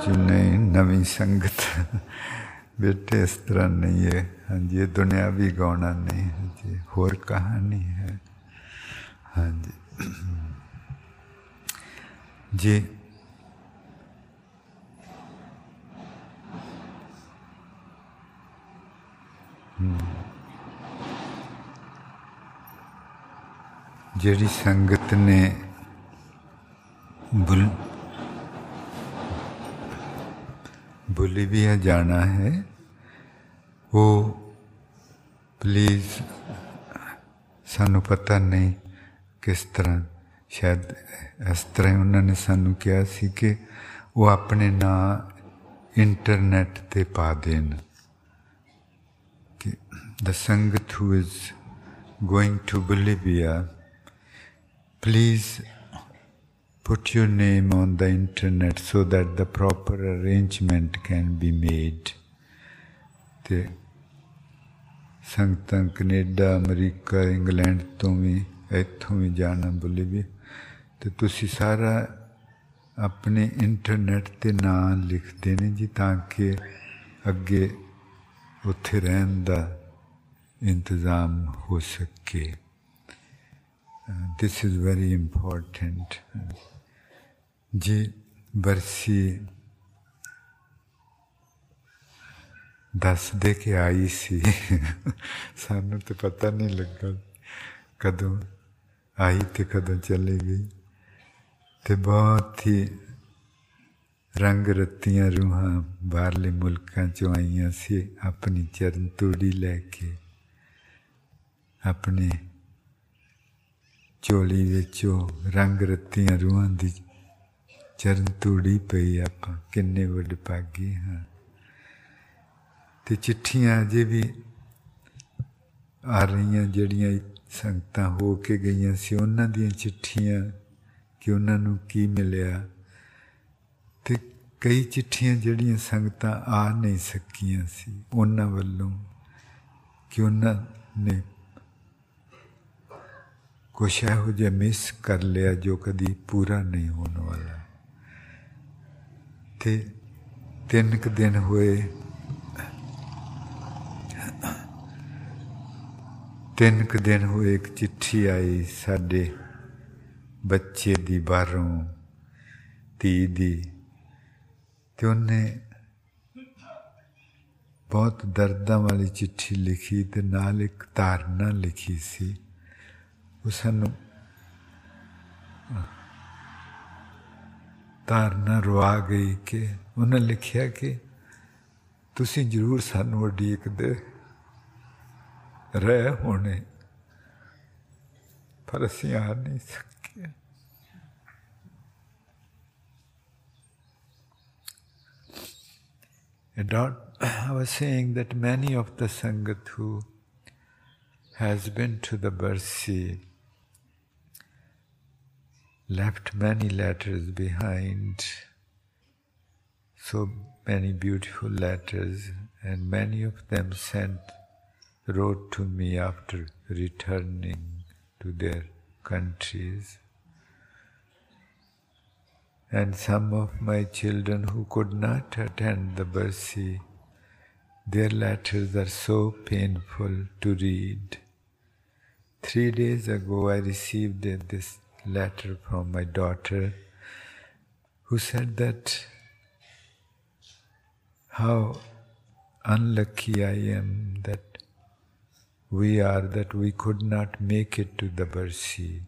Speaker 1: ਜੀ ਨਹੀਂ ਨਵੀਂ ਸੰਗਤ ਬੇਟੇ ਇਸ ਤਰ੍ਹਾਂ ਨਹੀਂ ਹੈ ਹਾਂਜੀ ਇਹ ਦੁਨਿਆਵੀ ਗਾਉਣਾ ਨਹੀਂ ਹੈ ਜੀ ਹੋਰ ਕਹਾਣੀ ਹੈ ਹਾਂਜੀ ਜੀ ਜਿਹੜੀ ਸੰਗਤ ਨੇ बुल बोलीविया जाना है वो प्लीज़ ਸਾਨੂੰ ਪਤਾ ਨਹੀਂ ਕਿਸ ਤਰ੍ਹਾਂ ਸ਼ਾਇਦ ਇਸ ਤਰ੍ਹਾਂ ਉਹਨਾਂ ਨੇ ਸਾਨੂੰ ਕਿਹਾ ਸੀ ਕਿ ਉਹ ਆਪਣੇ ਨਾਂ ਇੰਟਰਨੈਟ ਤੇ ਪਾ ਦੇਣ ਕਿ the sangat who is going to Bolivia please put your name on the internet so that the proper arrangement can be made ਤੇ ਸੰਗਤਾਂ ਕੈਨੇਡਾ ਅਮਰੀਕਾ ਇੰਗਲੈਂਡ ਤੋਂ ਵੀ ਇੱਥੋਂ ਵੀ ਜਾਣਾ ਬੋਲੀਵੀਆ ਤੇ ਤੁਸੀਂ ਸਾਰਾ ਆਪਣੇ ਇੰਟਰਨੈਟ ਤੇ ਨਾਂ ਲਿਖਦੇ ਨੇ ਜੀ ਤਾਂ ਕਿ ਅੱਗੇ ਉੱਥੇ ਰਹਿਣ ਦਾ ਇੰਤਜ਼ਾਮ ਹੋ ਸਕੇ ਦਿਸ ਇਜ਼ ਵੈਰੀ ਇੰਪੋਰਟੈਂਟ ਜੀ ਬਰਸੀ ਦੱਸ ਦੇ ਕੇ ਆਈ ਸੀ (laughs) ਸਾਨੂੰ ਤੇ ਪਤਾ ਨਹੀਂ ਲੱਗਾ ਕਦੋਂ ਆਈ ਤੇ ਕਦੋਂ ਚਲੇ ਗਈ ਤੇ ਬਹੁਤ ਹੀ ਰੰਗ ਰਤੀਆਂ ਰੂਹਾਂ ਬਾਹਰਲੇ ਮੁਲਕਾਂ ਚੋਂ ਆਈਆਂ ਸੀ ਆਪਣੀ ਚਰਨ ਤੋੜੀ ਲੈ ਕੇ ਆਪਣੇ ਚੋਲੀ ਵਿੱਚੋਂ ਰੰਗ ਰਤੀਆਂ ਰੂਹਾਂ ਦੀ ਚਰਨ ਤੋੜੀ ਪਈ ਆਪਾਂ, ਕਿੰਨੇ ਵੱਡ ਪਾਗੇ ਹਾਂ। ਤੇ ਚਿੱਠੀਆਂ ਅਜੇ ਵੀ ਆ ਰਹੀਆਂ, ਜਿਹੜੀਆਂ ਸੰਗਤਾਂ ਹੋ ਕੇ ਗਈਆਂ ਸੀ, ਉਹਨਾਂ ਦੀਆਂ ਚਿੱਠੀਆਂ ਕਿ ਉਹਨਾਂ ਨੂੰ ਕੀ ਮਿਲਿਆ। ਤੇ ਕਈ ਚਿੱਠੀਆਂ ਜਿਹੜੀਆਂ ਸੰਗਤਾਂ ਆ ਨਹੀਂ ਸਕੀਆਂ ਸੀ, ਉਹਨਾਂ ਵੱਲੋਂ ਕਿ ਉਹਨਾਂ ਨੇ ਕੁਛ ਇਹੋ ਜਿਹਾ ਮਿਸ ਕਰ ਲਿਆ ਜੋ ਕਦੀ ਪੂਰਾ ਨਹੀਂ ਹੋਣ ਵਾਲਾ। ਤੇ ਤਿੰਨ ਕੁ ਦਿਨ ਹੋਏ। ਤਿੰਨ ਕੁ ਦਿਨ ਹੋਏ ਇੱਕ ਚਿੱਠੀ ਆਈ ਸਾਡੇ ਬੱਚੇ ਦੀ ਬਾਹਰੋਂ, ਧੀ ਦੀ। ਤੇ ਉਹਨੇ ਬਹੁਤ ਦਰਦਾਂ ਵਾਲੀ ਚਿੱਠੀ ਲਿਖੀ ਤੇ ਨਾਲ ਇੱਕ ਧਾਰਨਾ ਲਿਖੀ ਸੀ। ਉਹ ਸਾਨੂੰ ਧਾਰਨਾ ਰਵਾ ਗਈ ਕਿ ਉਹਨੇ ਲਿਖਿਆ ਕਿ ਤੁਸੀਂ ਜ਼ਰੂਰ ਸਾਨੂੰ ਉਡੀਕਦੇ ਰਹਿ ਹੋਣੇ ਪਰ ਅਸੀਂ ਆ ਨਹੀਂ ਸਕੇ I was saying that many of the Sangat who has been to the Barsi left many letters behind, so many beautiful letters, and many of them sent wrote to me after returning to their countries. And some of my children who could not attend the Barsi, their letters are so painful to read. Three days ago, I received this letter from my daughter who said that how unlucky I am that we are that we could not make it to the Barsi.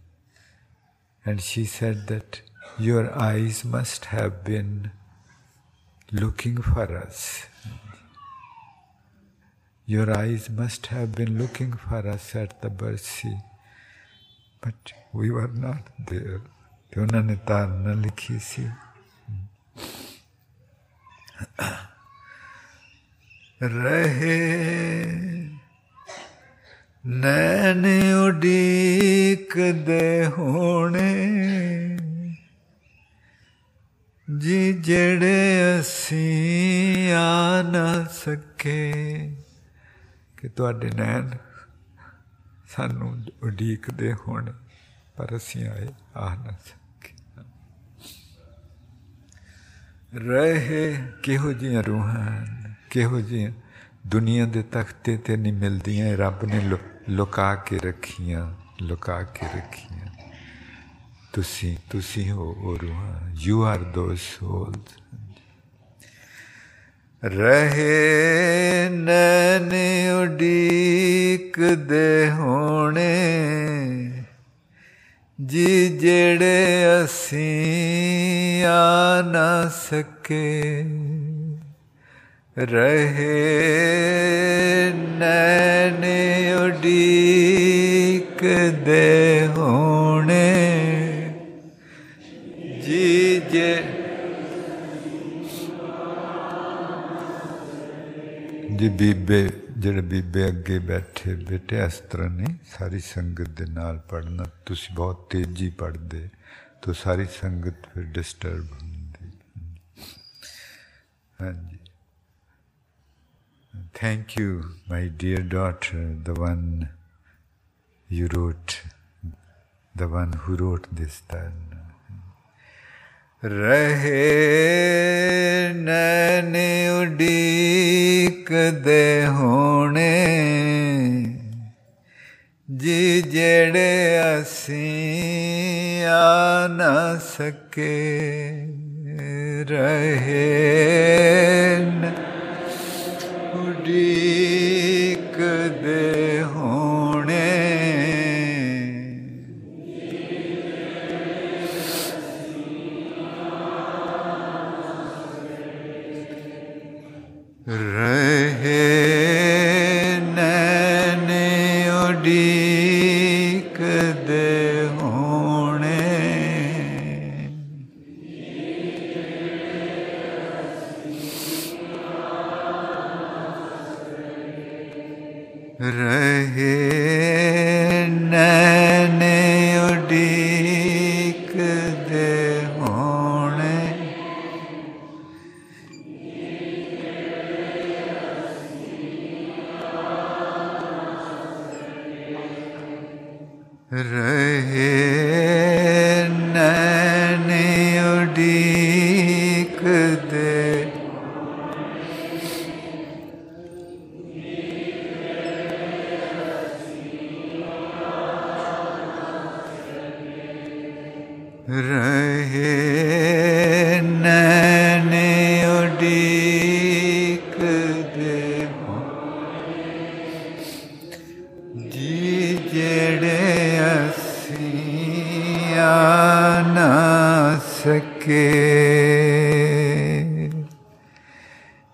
Speaker 1: And she said that your eyes must have been looking for us. Your eyes must have been looking for us at the Barsi. But we were not there. Pyonanita na likhi si. रहे नैन उडीक दे होने जी जड़े असी आ ना सके कि थोड़े नैन सानू उडीक दे होने ਪਰ ਅਸੀਂ ਆਏ ਆ ਨਾ ਸਕੇ ਰਹੇ ਕਿਹੋ ਜਿਹੀਆਂ ਰੂਹਾਂ ਕਿਹੋ ਜਿਹੀਆਂ ਦੁਨੀਆ ਦੇ ਤਖਤੇ ਤੇ ਨਹੀਂ ਮਿਲਦੀਆਂ ਰੱਬ ਨੇ ਲੁਕਾ ਕੇ ਰੱਖੀਆਂ ਲੁਕਾ ਕੇ ਰੱਖੀਆਂ ਤੁਸੀਂ ਤੁਸੀਂ ਹੋ ਉਹ ਰੂਹਾਂ ਯੂ ਆਰ ਦੋਸ ਸੋਲਸ ਰਹੇ ਨੈਣ ਉਡੀਕ ਦੇ ਹੋਣੇ ਜੀ ਜਿਹੜੇ ਅਸੀਂ ਆ ਨਾ ਸਕੇ, ਰਹੇ ਨੈਣ ਉਡੀਕ ਦੇ ਹੋਣੇ। ਜੀ ਜੇ ਜੀ ਬੀਬੇ ਜਿਹੜੇ ਬੀਬੇ ਅੱਗੇ ਬੈਠੇ ਬੇਟੇ ਇਸ ਤਰ੍ਹਾਂ ਨਹੀਂ ਸਾਰੀ ਸੰਗਤ ਦੇ ਨਾਲ ਪੜਨਾ ਤੁਸੀਂ ਬਹੁਤ ਤੇਜ਼ੀ ਪੜਦੇ ਤਾਂ ਸਾਰੀ ਸੰਗਤ ਫਿਰ ਡਿਸਟਰਬ ਹੁੰਦੀ ਹਾਂਜੀ Thank you, my dear daughter, the one you wrote, the one who wrote this time. ਰਹੇ ਨੈਣ ਉਡੀਕ ਦੇ ਹੋਣੇ। ਜੀ ਜਿਹੜੇ ਅਸੀਂ ਆ ਨਾ ਸਕੇ ਰਹੇ ਉਡੀਕ ਦੇ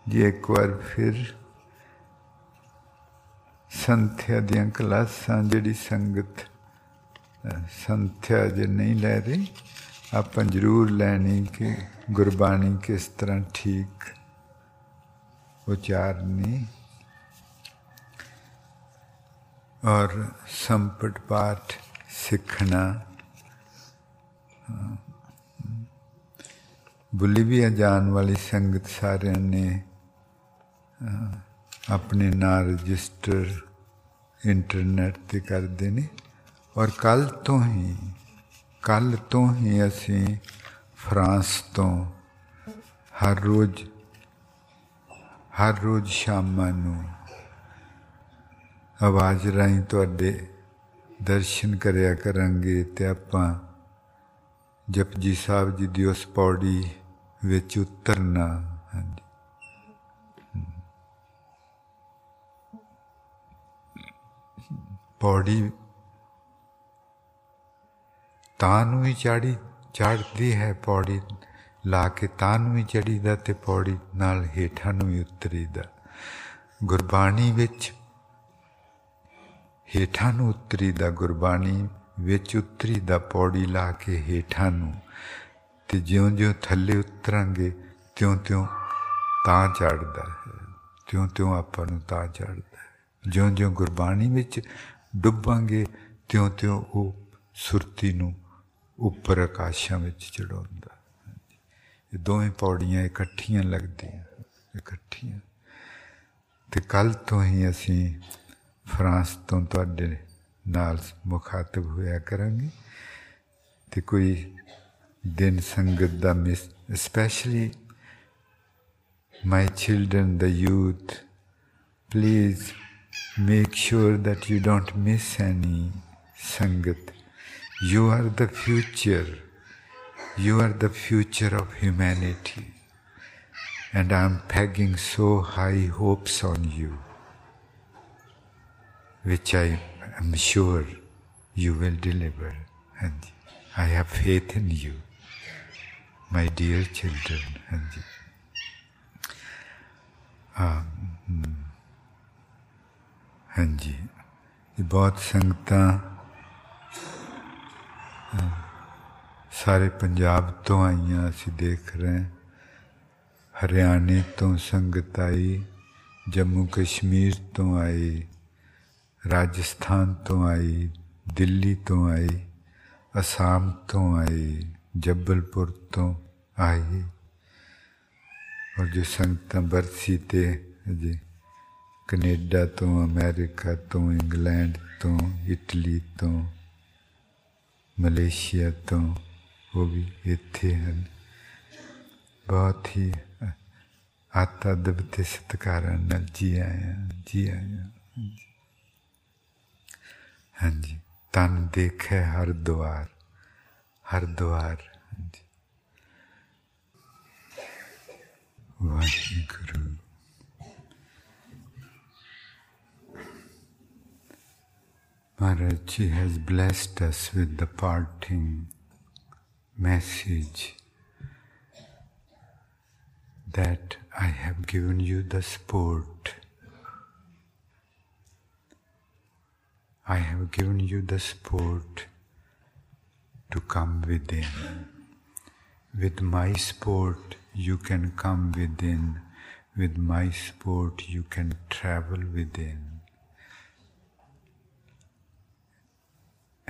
Speaker 1: ਜੀ ਇੱਕ ਵਾਰ ਫਿਰ ਸੰਥਿਆ ਦੀਆਂ ਕਲਾਸਾਂ ਜਿਹੜੀ ਸੰਗਤ ਅ, ਸੰਥਿਆ ਜੇ ਨਹੀਂ ਲੈ ਰਹੀ ਆਪਾਂ ਜ਼ਰੂਰ ਲੈਣੀ ਕਿ ਗੁਰਬਾਣੀ ਕਿਸ ਤਰ੍ਹਾਂ ਠੀਕ ਉਚਾਰਨੀ और संपट पाठ सीखना बोलीविया जान वाली संगत सारे ने ਆਪਣੇ ਨਾਲ ਰਜਿਸਟਰ ਇੰਟਰਨੈਟ ਤੇ ਕਰਦੇ ਨੇ। ਔਰ ਕੱਲ ਤੋਂ ਹੀ ਕੱਲ ਤੋਂ ਹੀ ਅਸੀਂ ਫਰਾਂਸ ਤੋਂ ਹਰ ਰੋਜ਼ ਹਰ ਰੋਜ਼ ਸ਼ਾਮਾਂ ਨੂੰ ਆਵਾਜ਼ ਰਾਹੀਂ ਤੁਹਾਡੇ ਦਰਸ਼ਨ ਕਰਿਆ ਕਰਾਂਗੇ ਤੇ ਆਪਾਂ ਜਪਜੀ ਸਾਹਿਬ ਜੀ ਦੀ ਉਸ ਪੌੜੀ ਵਿੱਚ ਉਤਰਨਾ। ਪੌੜੀ ਤਾਂ ਨੂੰ ਹੀ ਚਾੜੀ, ਚੜਦੀ ਹੈ ਪੌੜੀ, ਲਾ ਕੇ ਤਾਂ ਨੂੰ ਹੀ ਚੜੀਦਾ ਤੇ ਪੌੜੀ ਨਾਲ ਹੇਠਾਂ ਨੂੰ ਹੀ ਉਤਰੀਦਾ। ਗੁਰਬਾਣੀ ਵਿੱਚ ਹੇਠਾਂ ਨੂੰ ਉਤਰੀ ਦਾ ਗੁਰਬਾਣੀ ਵਿੱਚ ਉਤਰੀ ਦਾ ਪੌੜੀ ਲਾ ਕੇ ਹੇਠਾਂ ਨੂੰ। ਤੇ ਜਿਉਂ-ਜਿਉਂ ਥੱਲੇ ਉਤਰਾਂਗੇ, ਤਿਉਂ-ਤਿਉਂ ਤਾਂ ਚੜਦਾ ਹੈ, ਤਿਉਂ-ਤਿਉਂ ਆਪਾਂ ਨੂੰ ਤਾਂ ਚੜਦਾ ਹੈ। ਜਿਉਂ-ਜਿਉਂ ਗੁਰਬਾਣੀ ਵਿੱਚ ਡੁੱਬਾਂਗੇ, ਤਿਉਂ-ਤਿਉਂ ਉਹ ਸੁਰਤੀ ਨੂੰ ਉੱਪਰ ਆਕਾਸ਼ਾਂ ਵਿੱਚ ਚੜਾਉਂਦਾ ਇਹ ਦੋਵੇਂ ਪੌੜੀਆਂ ਇਕੱਠੀਆਂ ਲੱਗਦੀਆਂ, ਇਕੱਠੀਆਂ। ਤੇ ਕੱਲ ਤੋਂ ਹੀ ਅਸੀਂ ਫਰਾਂਸ ਤੋਂ ਤੁਹਾਡੇ ਨਾਲ ਮੁਖਾਤਬ ਹੋਇਆ ਕਰਾਂਗੇ। ਤੇ ਕੋਈ ਦਿਨ ਸੰਗਤ ਦਾ miss specially my children, the youth, please make sure that you don't miss any sangat you are the future you are the future of humanity and i'm pegging so high hopes on you which I am sure you will deliver. And I have faith in you, my dear children. And um, ਹਾਂਜੀ ਇਹ ਬਹੁਤ ਸੰਗਤਾਂ ਸਾਰੇ ਪੰਜਾਬ ਤੋਂ ਆਈਆਂ ਅਸੀਂ ਦੇਖ ਰਹੇ ਹਾਂ ਹਰਿਆਣੇ ਤੋਂ ਸੰਗਤ ਆਈ ਜੰਮੂ ਕਸ਼ਮੀਰ ਤੋਂ ਆਏ ਰਾਜਸਥਾਨ ਤੋਂ ਆਈ ਦਿੱਲੀ ਤੋਂ ਆਈ ਅਸਾਮ ਤੋਂ ਆਏ ਜੱਬਲਪੁਰ ਤੋਂ ਆਏ ਔਰ ਜੋ ਸੰਗਤਾਂ ਬਰਸੀ ਤੇ ਜੀ ਕੈਨੇਡਾ ਤੋਂ ਅਮਰੀਕਾ ਤੋਂ ਇੰਗਲੈਂਡ ਤੋਂ ਇਟਲੀ ਤੋਂ ਮਲੇਸ਼ੀਆ ਤੋਂ ਉਹ ਵੀ ਇੱਥੇ ਹਨ ਬਹੁਤ ਹੀ ਆਤਾ ਦਬਤੇ ਸਤਕਾਰਾਂ ਨਾਲ ਜੀ ਆਇਆ ਜੀ ਆਇਆ ਹਾਂਜੀ ਤਨ ਦੇਖੇ ਹਰ ਦੁਆਰ ਹਰ ਦੁਆਰ ਹਾਂਜੀ Waheguru Maharaj has blessed us with the parting message that I have given you the sport. I have given you the sport to come within. With my sport, you can come within. With my sport, you can travel within.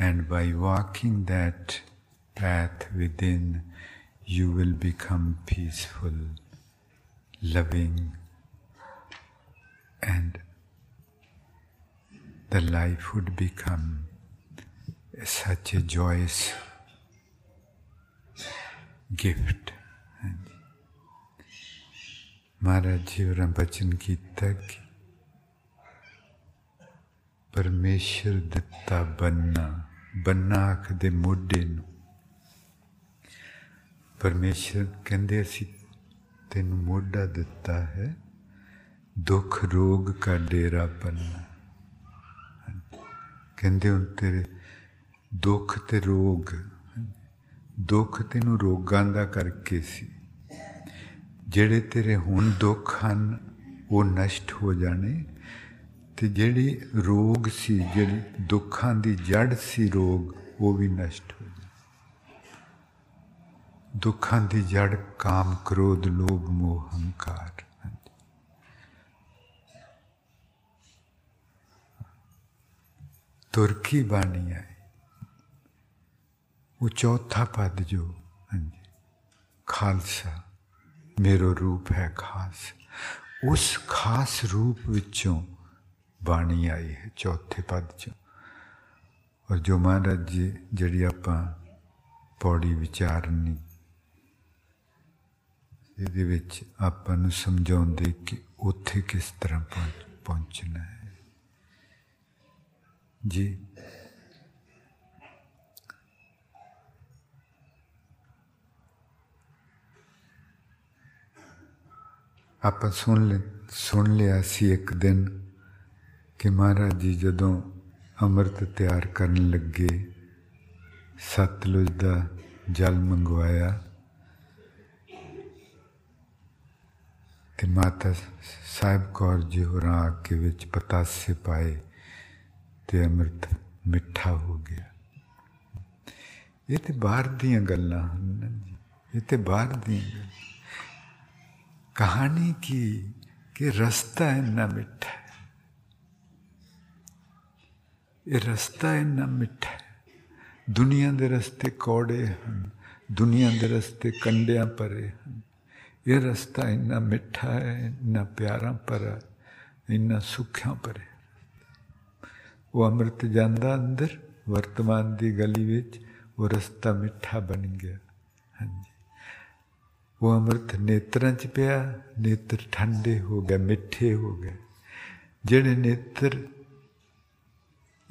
Speaker 1: And by walking that path within, you will become peaceful, loving, and the life would become such a joyous gift. Maharaj जी और बचन किया कि ਬੰਨਾ ਅੱਖ ਦੇ ਮੋਢੇ ਨੂੰ। ਪਰਮੇਸ਼ਰ ਕਹਿੰਦੇ ਅਸੀਂ ਤੈਨੂੰ ਮੋਢਾ ਦਿੱਤਾ ਹੈ। ਦੁੱਖ ਰੋਗ ਕਾ ਡੇਰਾ ਬੰਨਾ ਕਹਿੰਦੇ ਹੁਣ ਤੇਰੇ ਦੁੱਖ ਤੇ ਰੋਗ, ਦੁੱਖ ਤੈਨੂੰ ਰੋਗਾਂ ਦਾ ਕਰਕੇ ਸੀ। ਜਿਹੜੇ ਤੇਰੇ ਹੁਣ ਦੁੱਖ ਹਨ, ਉਹ ਨਸ਼ਟ ਹੋ ਜਾਣੇ। ਤੇ ਜਿਹੜੀ ਰੋਗ ਸੀ ਜਿਹੜੀ ਦੁੱਖਾਂ ਦੀ ਜੜ ਸੀ ਰੋਗ ਉਹ ਵੀ ਨਸ਼ਟ ਹੋ ਜਾਣੇ ਦੁੱਖਾਂ ਦੀ ਜੜ ਕਾਮ ਕ੍ਰੋਧ ਲੋਭ ਮੋਹ ਹੰਕਾਰ ਤੁਰਕੀ ਬਾਣੀ ਹੈ ਉਹ ਚੌਥਾ ਪਦ ਜੋ ਹਾਂਜੀ ਖਾਲਸਾ ਮੇਰਾ ਰੂਪ ਹੈ ਖਾਸ ਉਸ ਖਾਸ ਰੂਪ ਵਿੱਚੋਂ ਬਾਣੀ ਆਈ ਹੈ ਚੌਥੇ ਪਦ ਚ ਔਰ ਜੋ ਮਹਾਰਾਜ ਜੀ ਜਿਹੜੀ ਆਪਾਂ ਪੌੜੀ ਵਿਚਾਰਨੀ ਇਹਦੇ ਵਿੱਚ ਆਪਾਂ ਨੂੰ ਸਮਝਾਉਂਦੇ ਕਿ ਉੱਥੇ ਕਿਸ ਤਰ੍ਹਾਂ ਪਹੁੰਚਣਾ ਹੈ ਜੀ ਆਪਾਂ ਸੁਣ ਲੈ ਸੁਣ ਲਿਆ ਸੀ ਇੱਕ ਦਿਨ ਕਿ ਮਹਾਰਾਜ ਜੀ ਜਦੋਂ ਅੰਮ੍ਰਿਤ ਤਿਆਰ ਕਰਨ ਲੱਗੇ, ਸਤਲੁਜ ਦਾ ਜਲ ਮੰਗਵਾਇਆ ਤੇ ਮਾਤਾ ਸਾਹਿਬ ਕੌਰ ਜੀ ਹੋਰਾਂ ਆ ਕੇ ਵਿੱਚ ਪਤਾਸੇ ਪਾਏ ਤੇ ਅੰਮ੍ਰਿਤ ਮਿੱਠਾ ਹੋ ਗਿਆ। ਇਹ ਤੇ ਬਾਹਰ ਦੀਆਂ ਗੱਲਾਂ ਹਨ ਇਹ ਤੇ ਬਾਹਰ ਦੀਆਂ ਕਹਾਣੀ ਕੀ, ਕਿ ਰਸਤਾ ਇੰਨਾ ਮਿੱਠਾ ਇਹ ਰਸਤਾ ਇੰਨਾ ਮਿੱਠਾ ਹੈ ਦੁਨੀਆ ਦੇ ਰਸਤੇ ਕੌੜੇ ਹਨ ਦੁਨੀਆ ਦੇ ਰਸਤੇ ਕੰਡਿਆਂ ਭਰੇ ਹਨ ਇਹ ਰਸਤਾ ਇੰਨਾ ਮਿੱਠਾ ਹੈ ਇੰਨਾ ਪਿਆਰਾ ਭਰਾ ਇੰਨਾ ਸੁੱਖਾਂ ਭਰੇ ਉਹ ਅੰਮ੍ਰਿਤ ਜਾਂਦਾ ਅੰਦਰ ਵਰਤਮਾਨ ਦੀ ਗਲੀ ਵਿੱਚ ਉਹ ਰਸਤਾ ਮਿੱਠਾ ਬਣ ਗਿਆ ਹਾਂਜੀ ਉਹ ਅੰਮ੍ਰਿਤ ਨੇਤਰਾਂ 'ਚ ਪਿਆ ਨੇਤਰ ਠੰਡੇ ਹੋ ਗਏ ਮਿੱਠੇ ਹੋ ਗਏ ਜਿਹੜੇ ਨੇਤਰ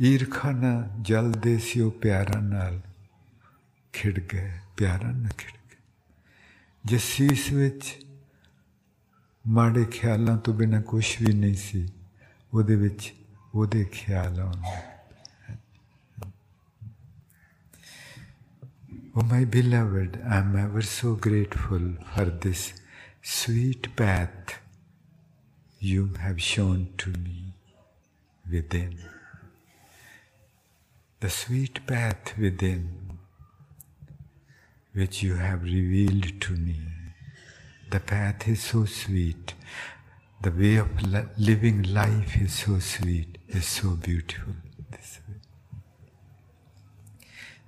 Speaker 1: ਈਰਖਾ ਨਾਲ ਜਲਦੇ ਸੀ ਉਹ ਪਿਆਰਾਂ ਨਾਲ ਖਿੜ ਗਏ ਪਿਆਰਾਂ ਨਾਲ ਖਿੜ ਗਏ ਜਿਸ ਸੀਸ ਵਿੱਚ ਮਾੜੇ ਖਿਆਲਾਂ ਤੋਂ ਬਿਨਾਂ ਕੁਝ ਵੀ ਨਹੀਂ ਸੀ ਉਹਦੇ ਵਿੱਚ ਉਹਦੇ ਖਿਆਲ ਆਉਂਦੇ Oh, my beloved, I am ever so grateful for this sweet path you have shown to me within. the sweet path within, which you have revealed to me. The path is so sweet. The way of living life is so sweet, is so beautiful. This way.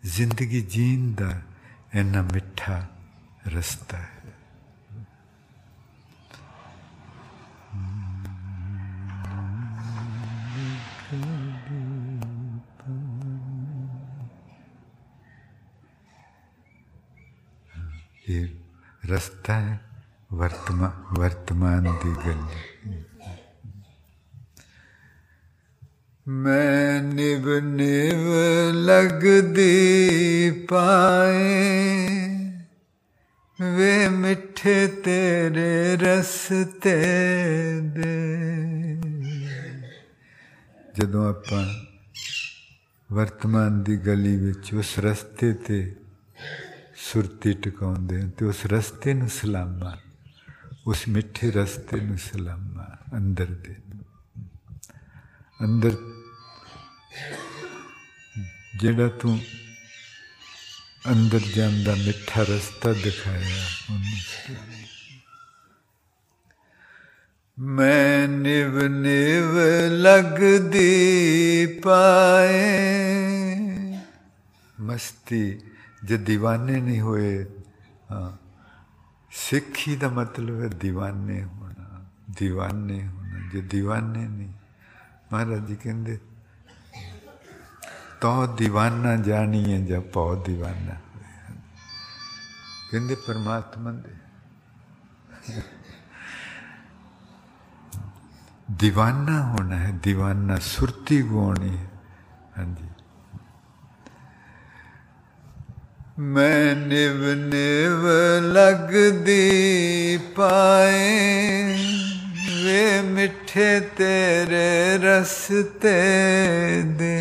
Speaker 1: जिंदगी जीन द एना ਹੈ ਇਹ ਰਸਤਾ ਹੈ ਵਰਤਮਾਨ ਵਰਤਮਾਨ ਦੀ ਗੱਲ ਮੈਂ ਨਿਵ ਨਿਵ ਲਗਦੀ ਪਾਏ ਵੇ ਮਿੱਠੇ ਤੇਰੇ ਰਸਤੇ ਦੇ ਜਦੋਂ ਆਪਾਂ ਵਰਤਮਾਨ ਦੀ ਗਲੀ ਵਿੱਚ ਉਸ ਰਸਤੇ ਤੇ ਸੁਰਤੀ ਟਿਕਾਉਂਦੇ ਤੇ ਉਸ ਰਸਤੇ ਨੂੰ ਸਲਾਮਾ ਉਸ ਮਿੱਠੇ ਰਸਤੇ ਨੂੰ ਸਲਾਮਾ ਅੰਦਰ ਦੇ ਅੰਦਰ ਜਿਹੜਾ ਤੂੰ ਅੰਦਰ ਜਾਂਦਾ ਮਿੱਠਾ ਰਸਤਾ ਦਿਖਾਇਆ ਉਹਨੂੰ ਮੈਂ ਨਿਵ ਨਿਵ ਲਗਦੀ ਪਾਏ जो दीवाने नहीं हुए हाँ। का मतलब है दीवाने होना दीवाने होना, जो दीवाने नहीं। महाराज जी कहते तो दीवाना जानी है जब पौ दीवाना कहते परमात्मा दे। दीवाना होना है, दीवाना सुरती गुआनी है। हाँ जी। मैं निव निव लग दी पाए। वे मिठे तेरे रसते दे।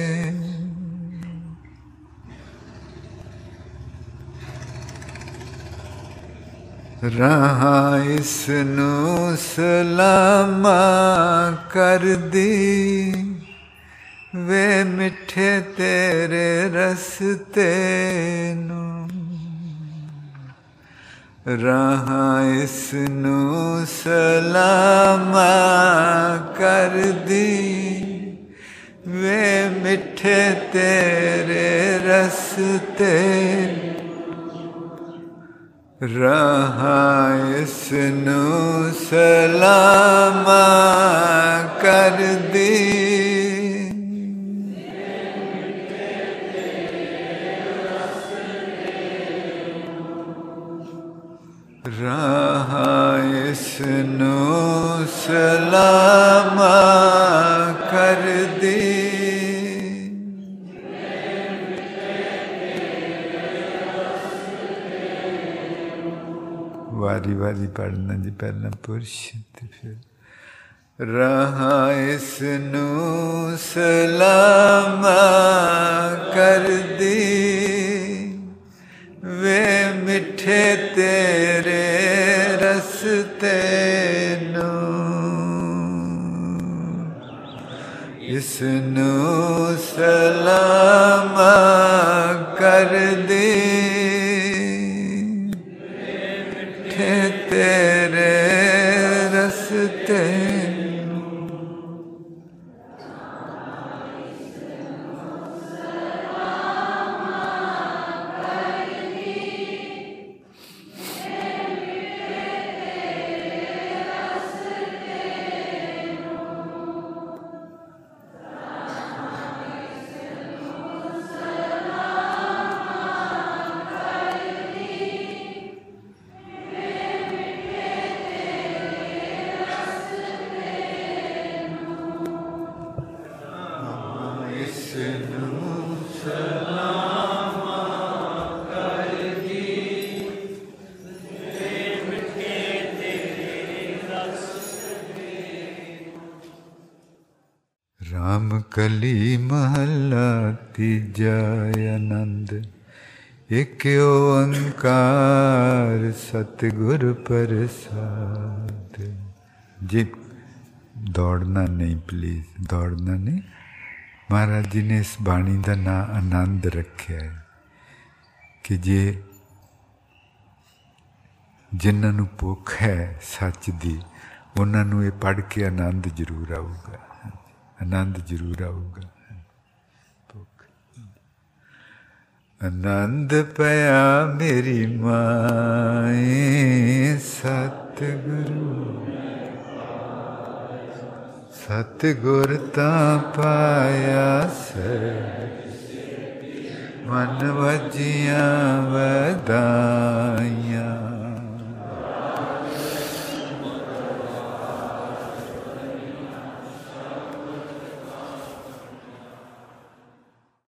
Speaker 1: रहा इसनू सलामा कर दी। वे मिठे तेरे रस नु। रहा इस सलाम सलामा कर दी। वे मिठे तेरे रस्ते रहा इसनु सलामा कर दी। रहा इसनु सलामा कर दी। वारी वारी पढ़ना जी पहला पुरुष फिर। रहा इसनु सलाम कर दी। वे मिठे तेरे ਨੂੰ ਇਸ ਨੂੰ ਸਲਾਮਾ ਕਰਦੀ ਸਤਿਗੁਰ ਪ੍ਰਸਾਦ। ਜੀ, ਦੌੜਨਾ ਨਹੀਂ ਪਲੀਜ਼ ਦੌੜਨਾ ਨਹੀਂ। ਮਹਾਰਾਜ ਜੀ ਨੇ ਇਸ ਬਾਣੀ ਦਾ ਨਾਂ ਆਨੰਦ ਰੱਖਿਆ ਹੈ ਕਿ ਜੇ ਜਿਨ੍ਹਾਂ ਨੂੰ ਭੁੱਖ ਹੈ ਸੱਚ ਦੀ, ਉਹਨਾਂ ਨੂੰ ਇਹ ਪੜ ਕੇ ਆਨੰਦ ਜ਼ਰੂਰ ਆਊਗਾ। ਆਨੰਦ ਜ਼ਰੂਰ ਆਊਗਾ। आनंद पया मेरी माए सतगुरु। सतगुर ता पाया से मन वजिया बदाइया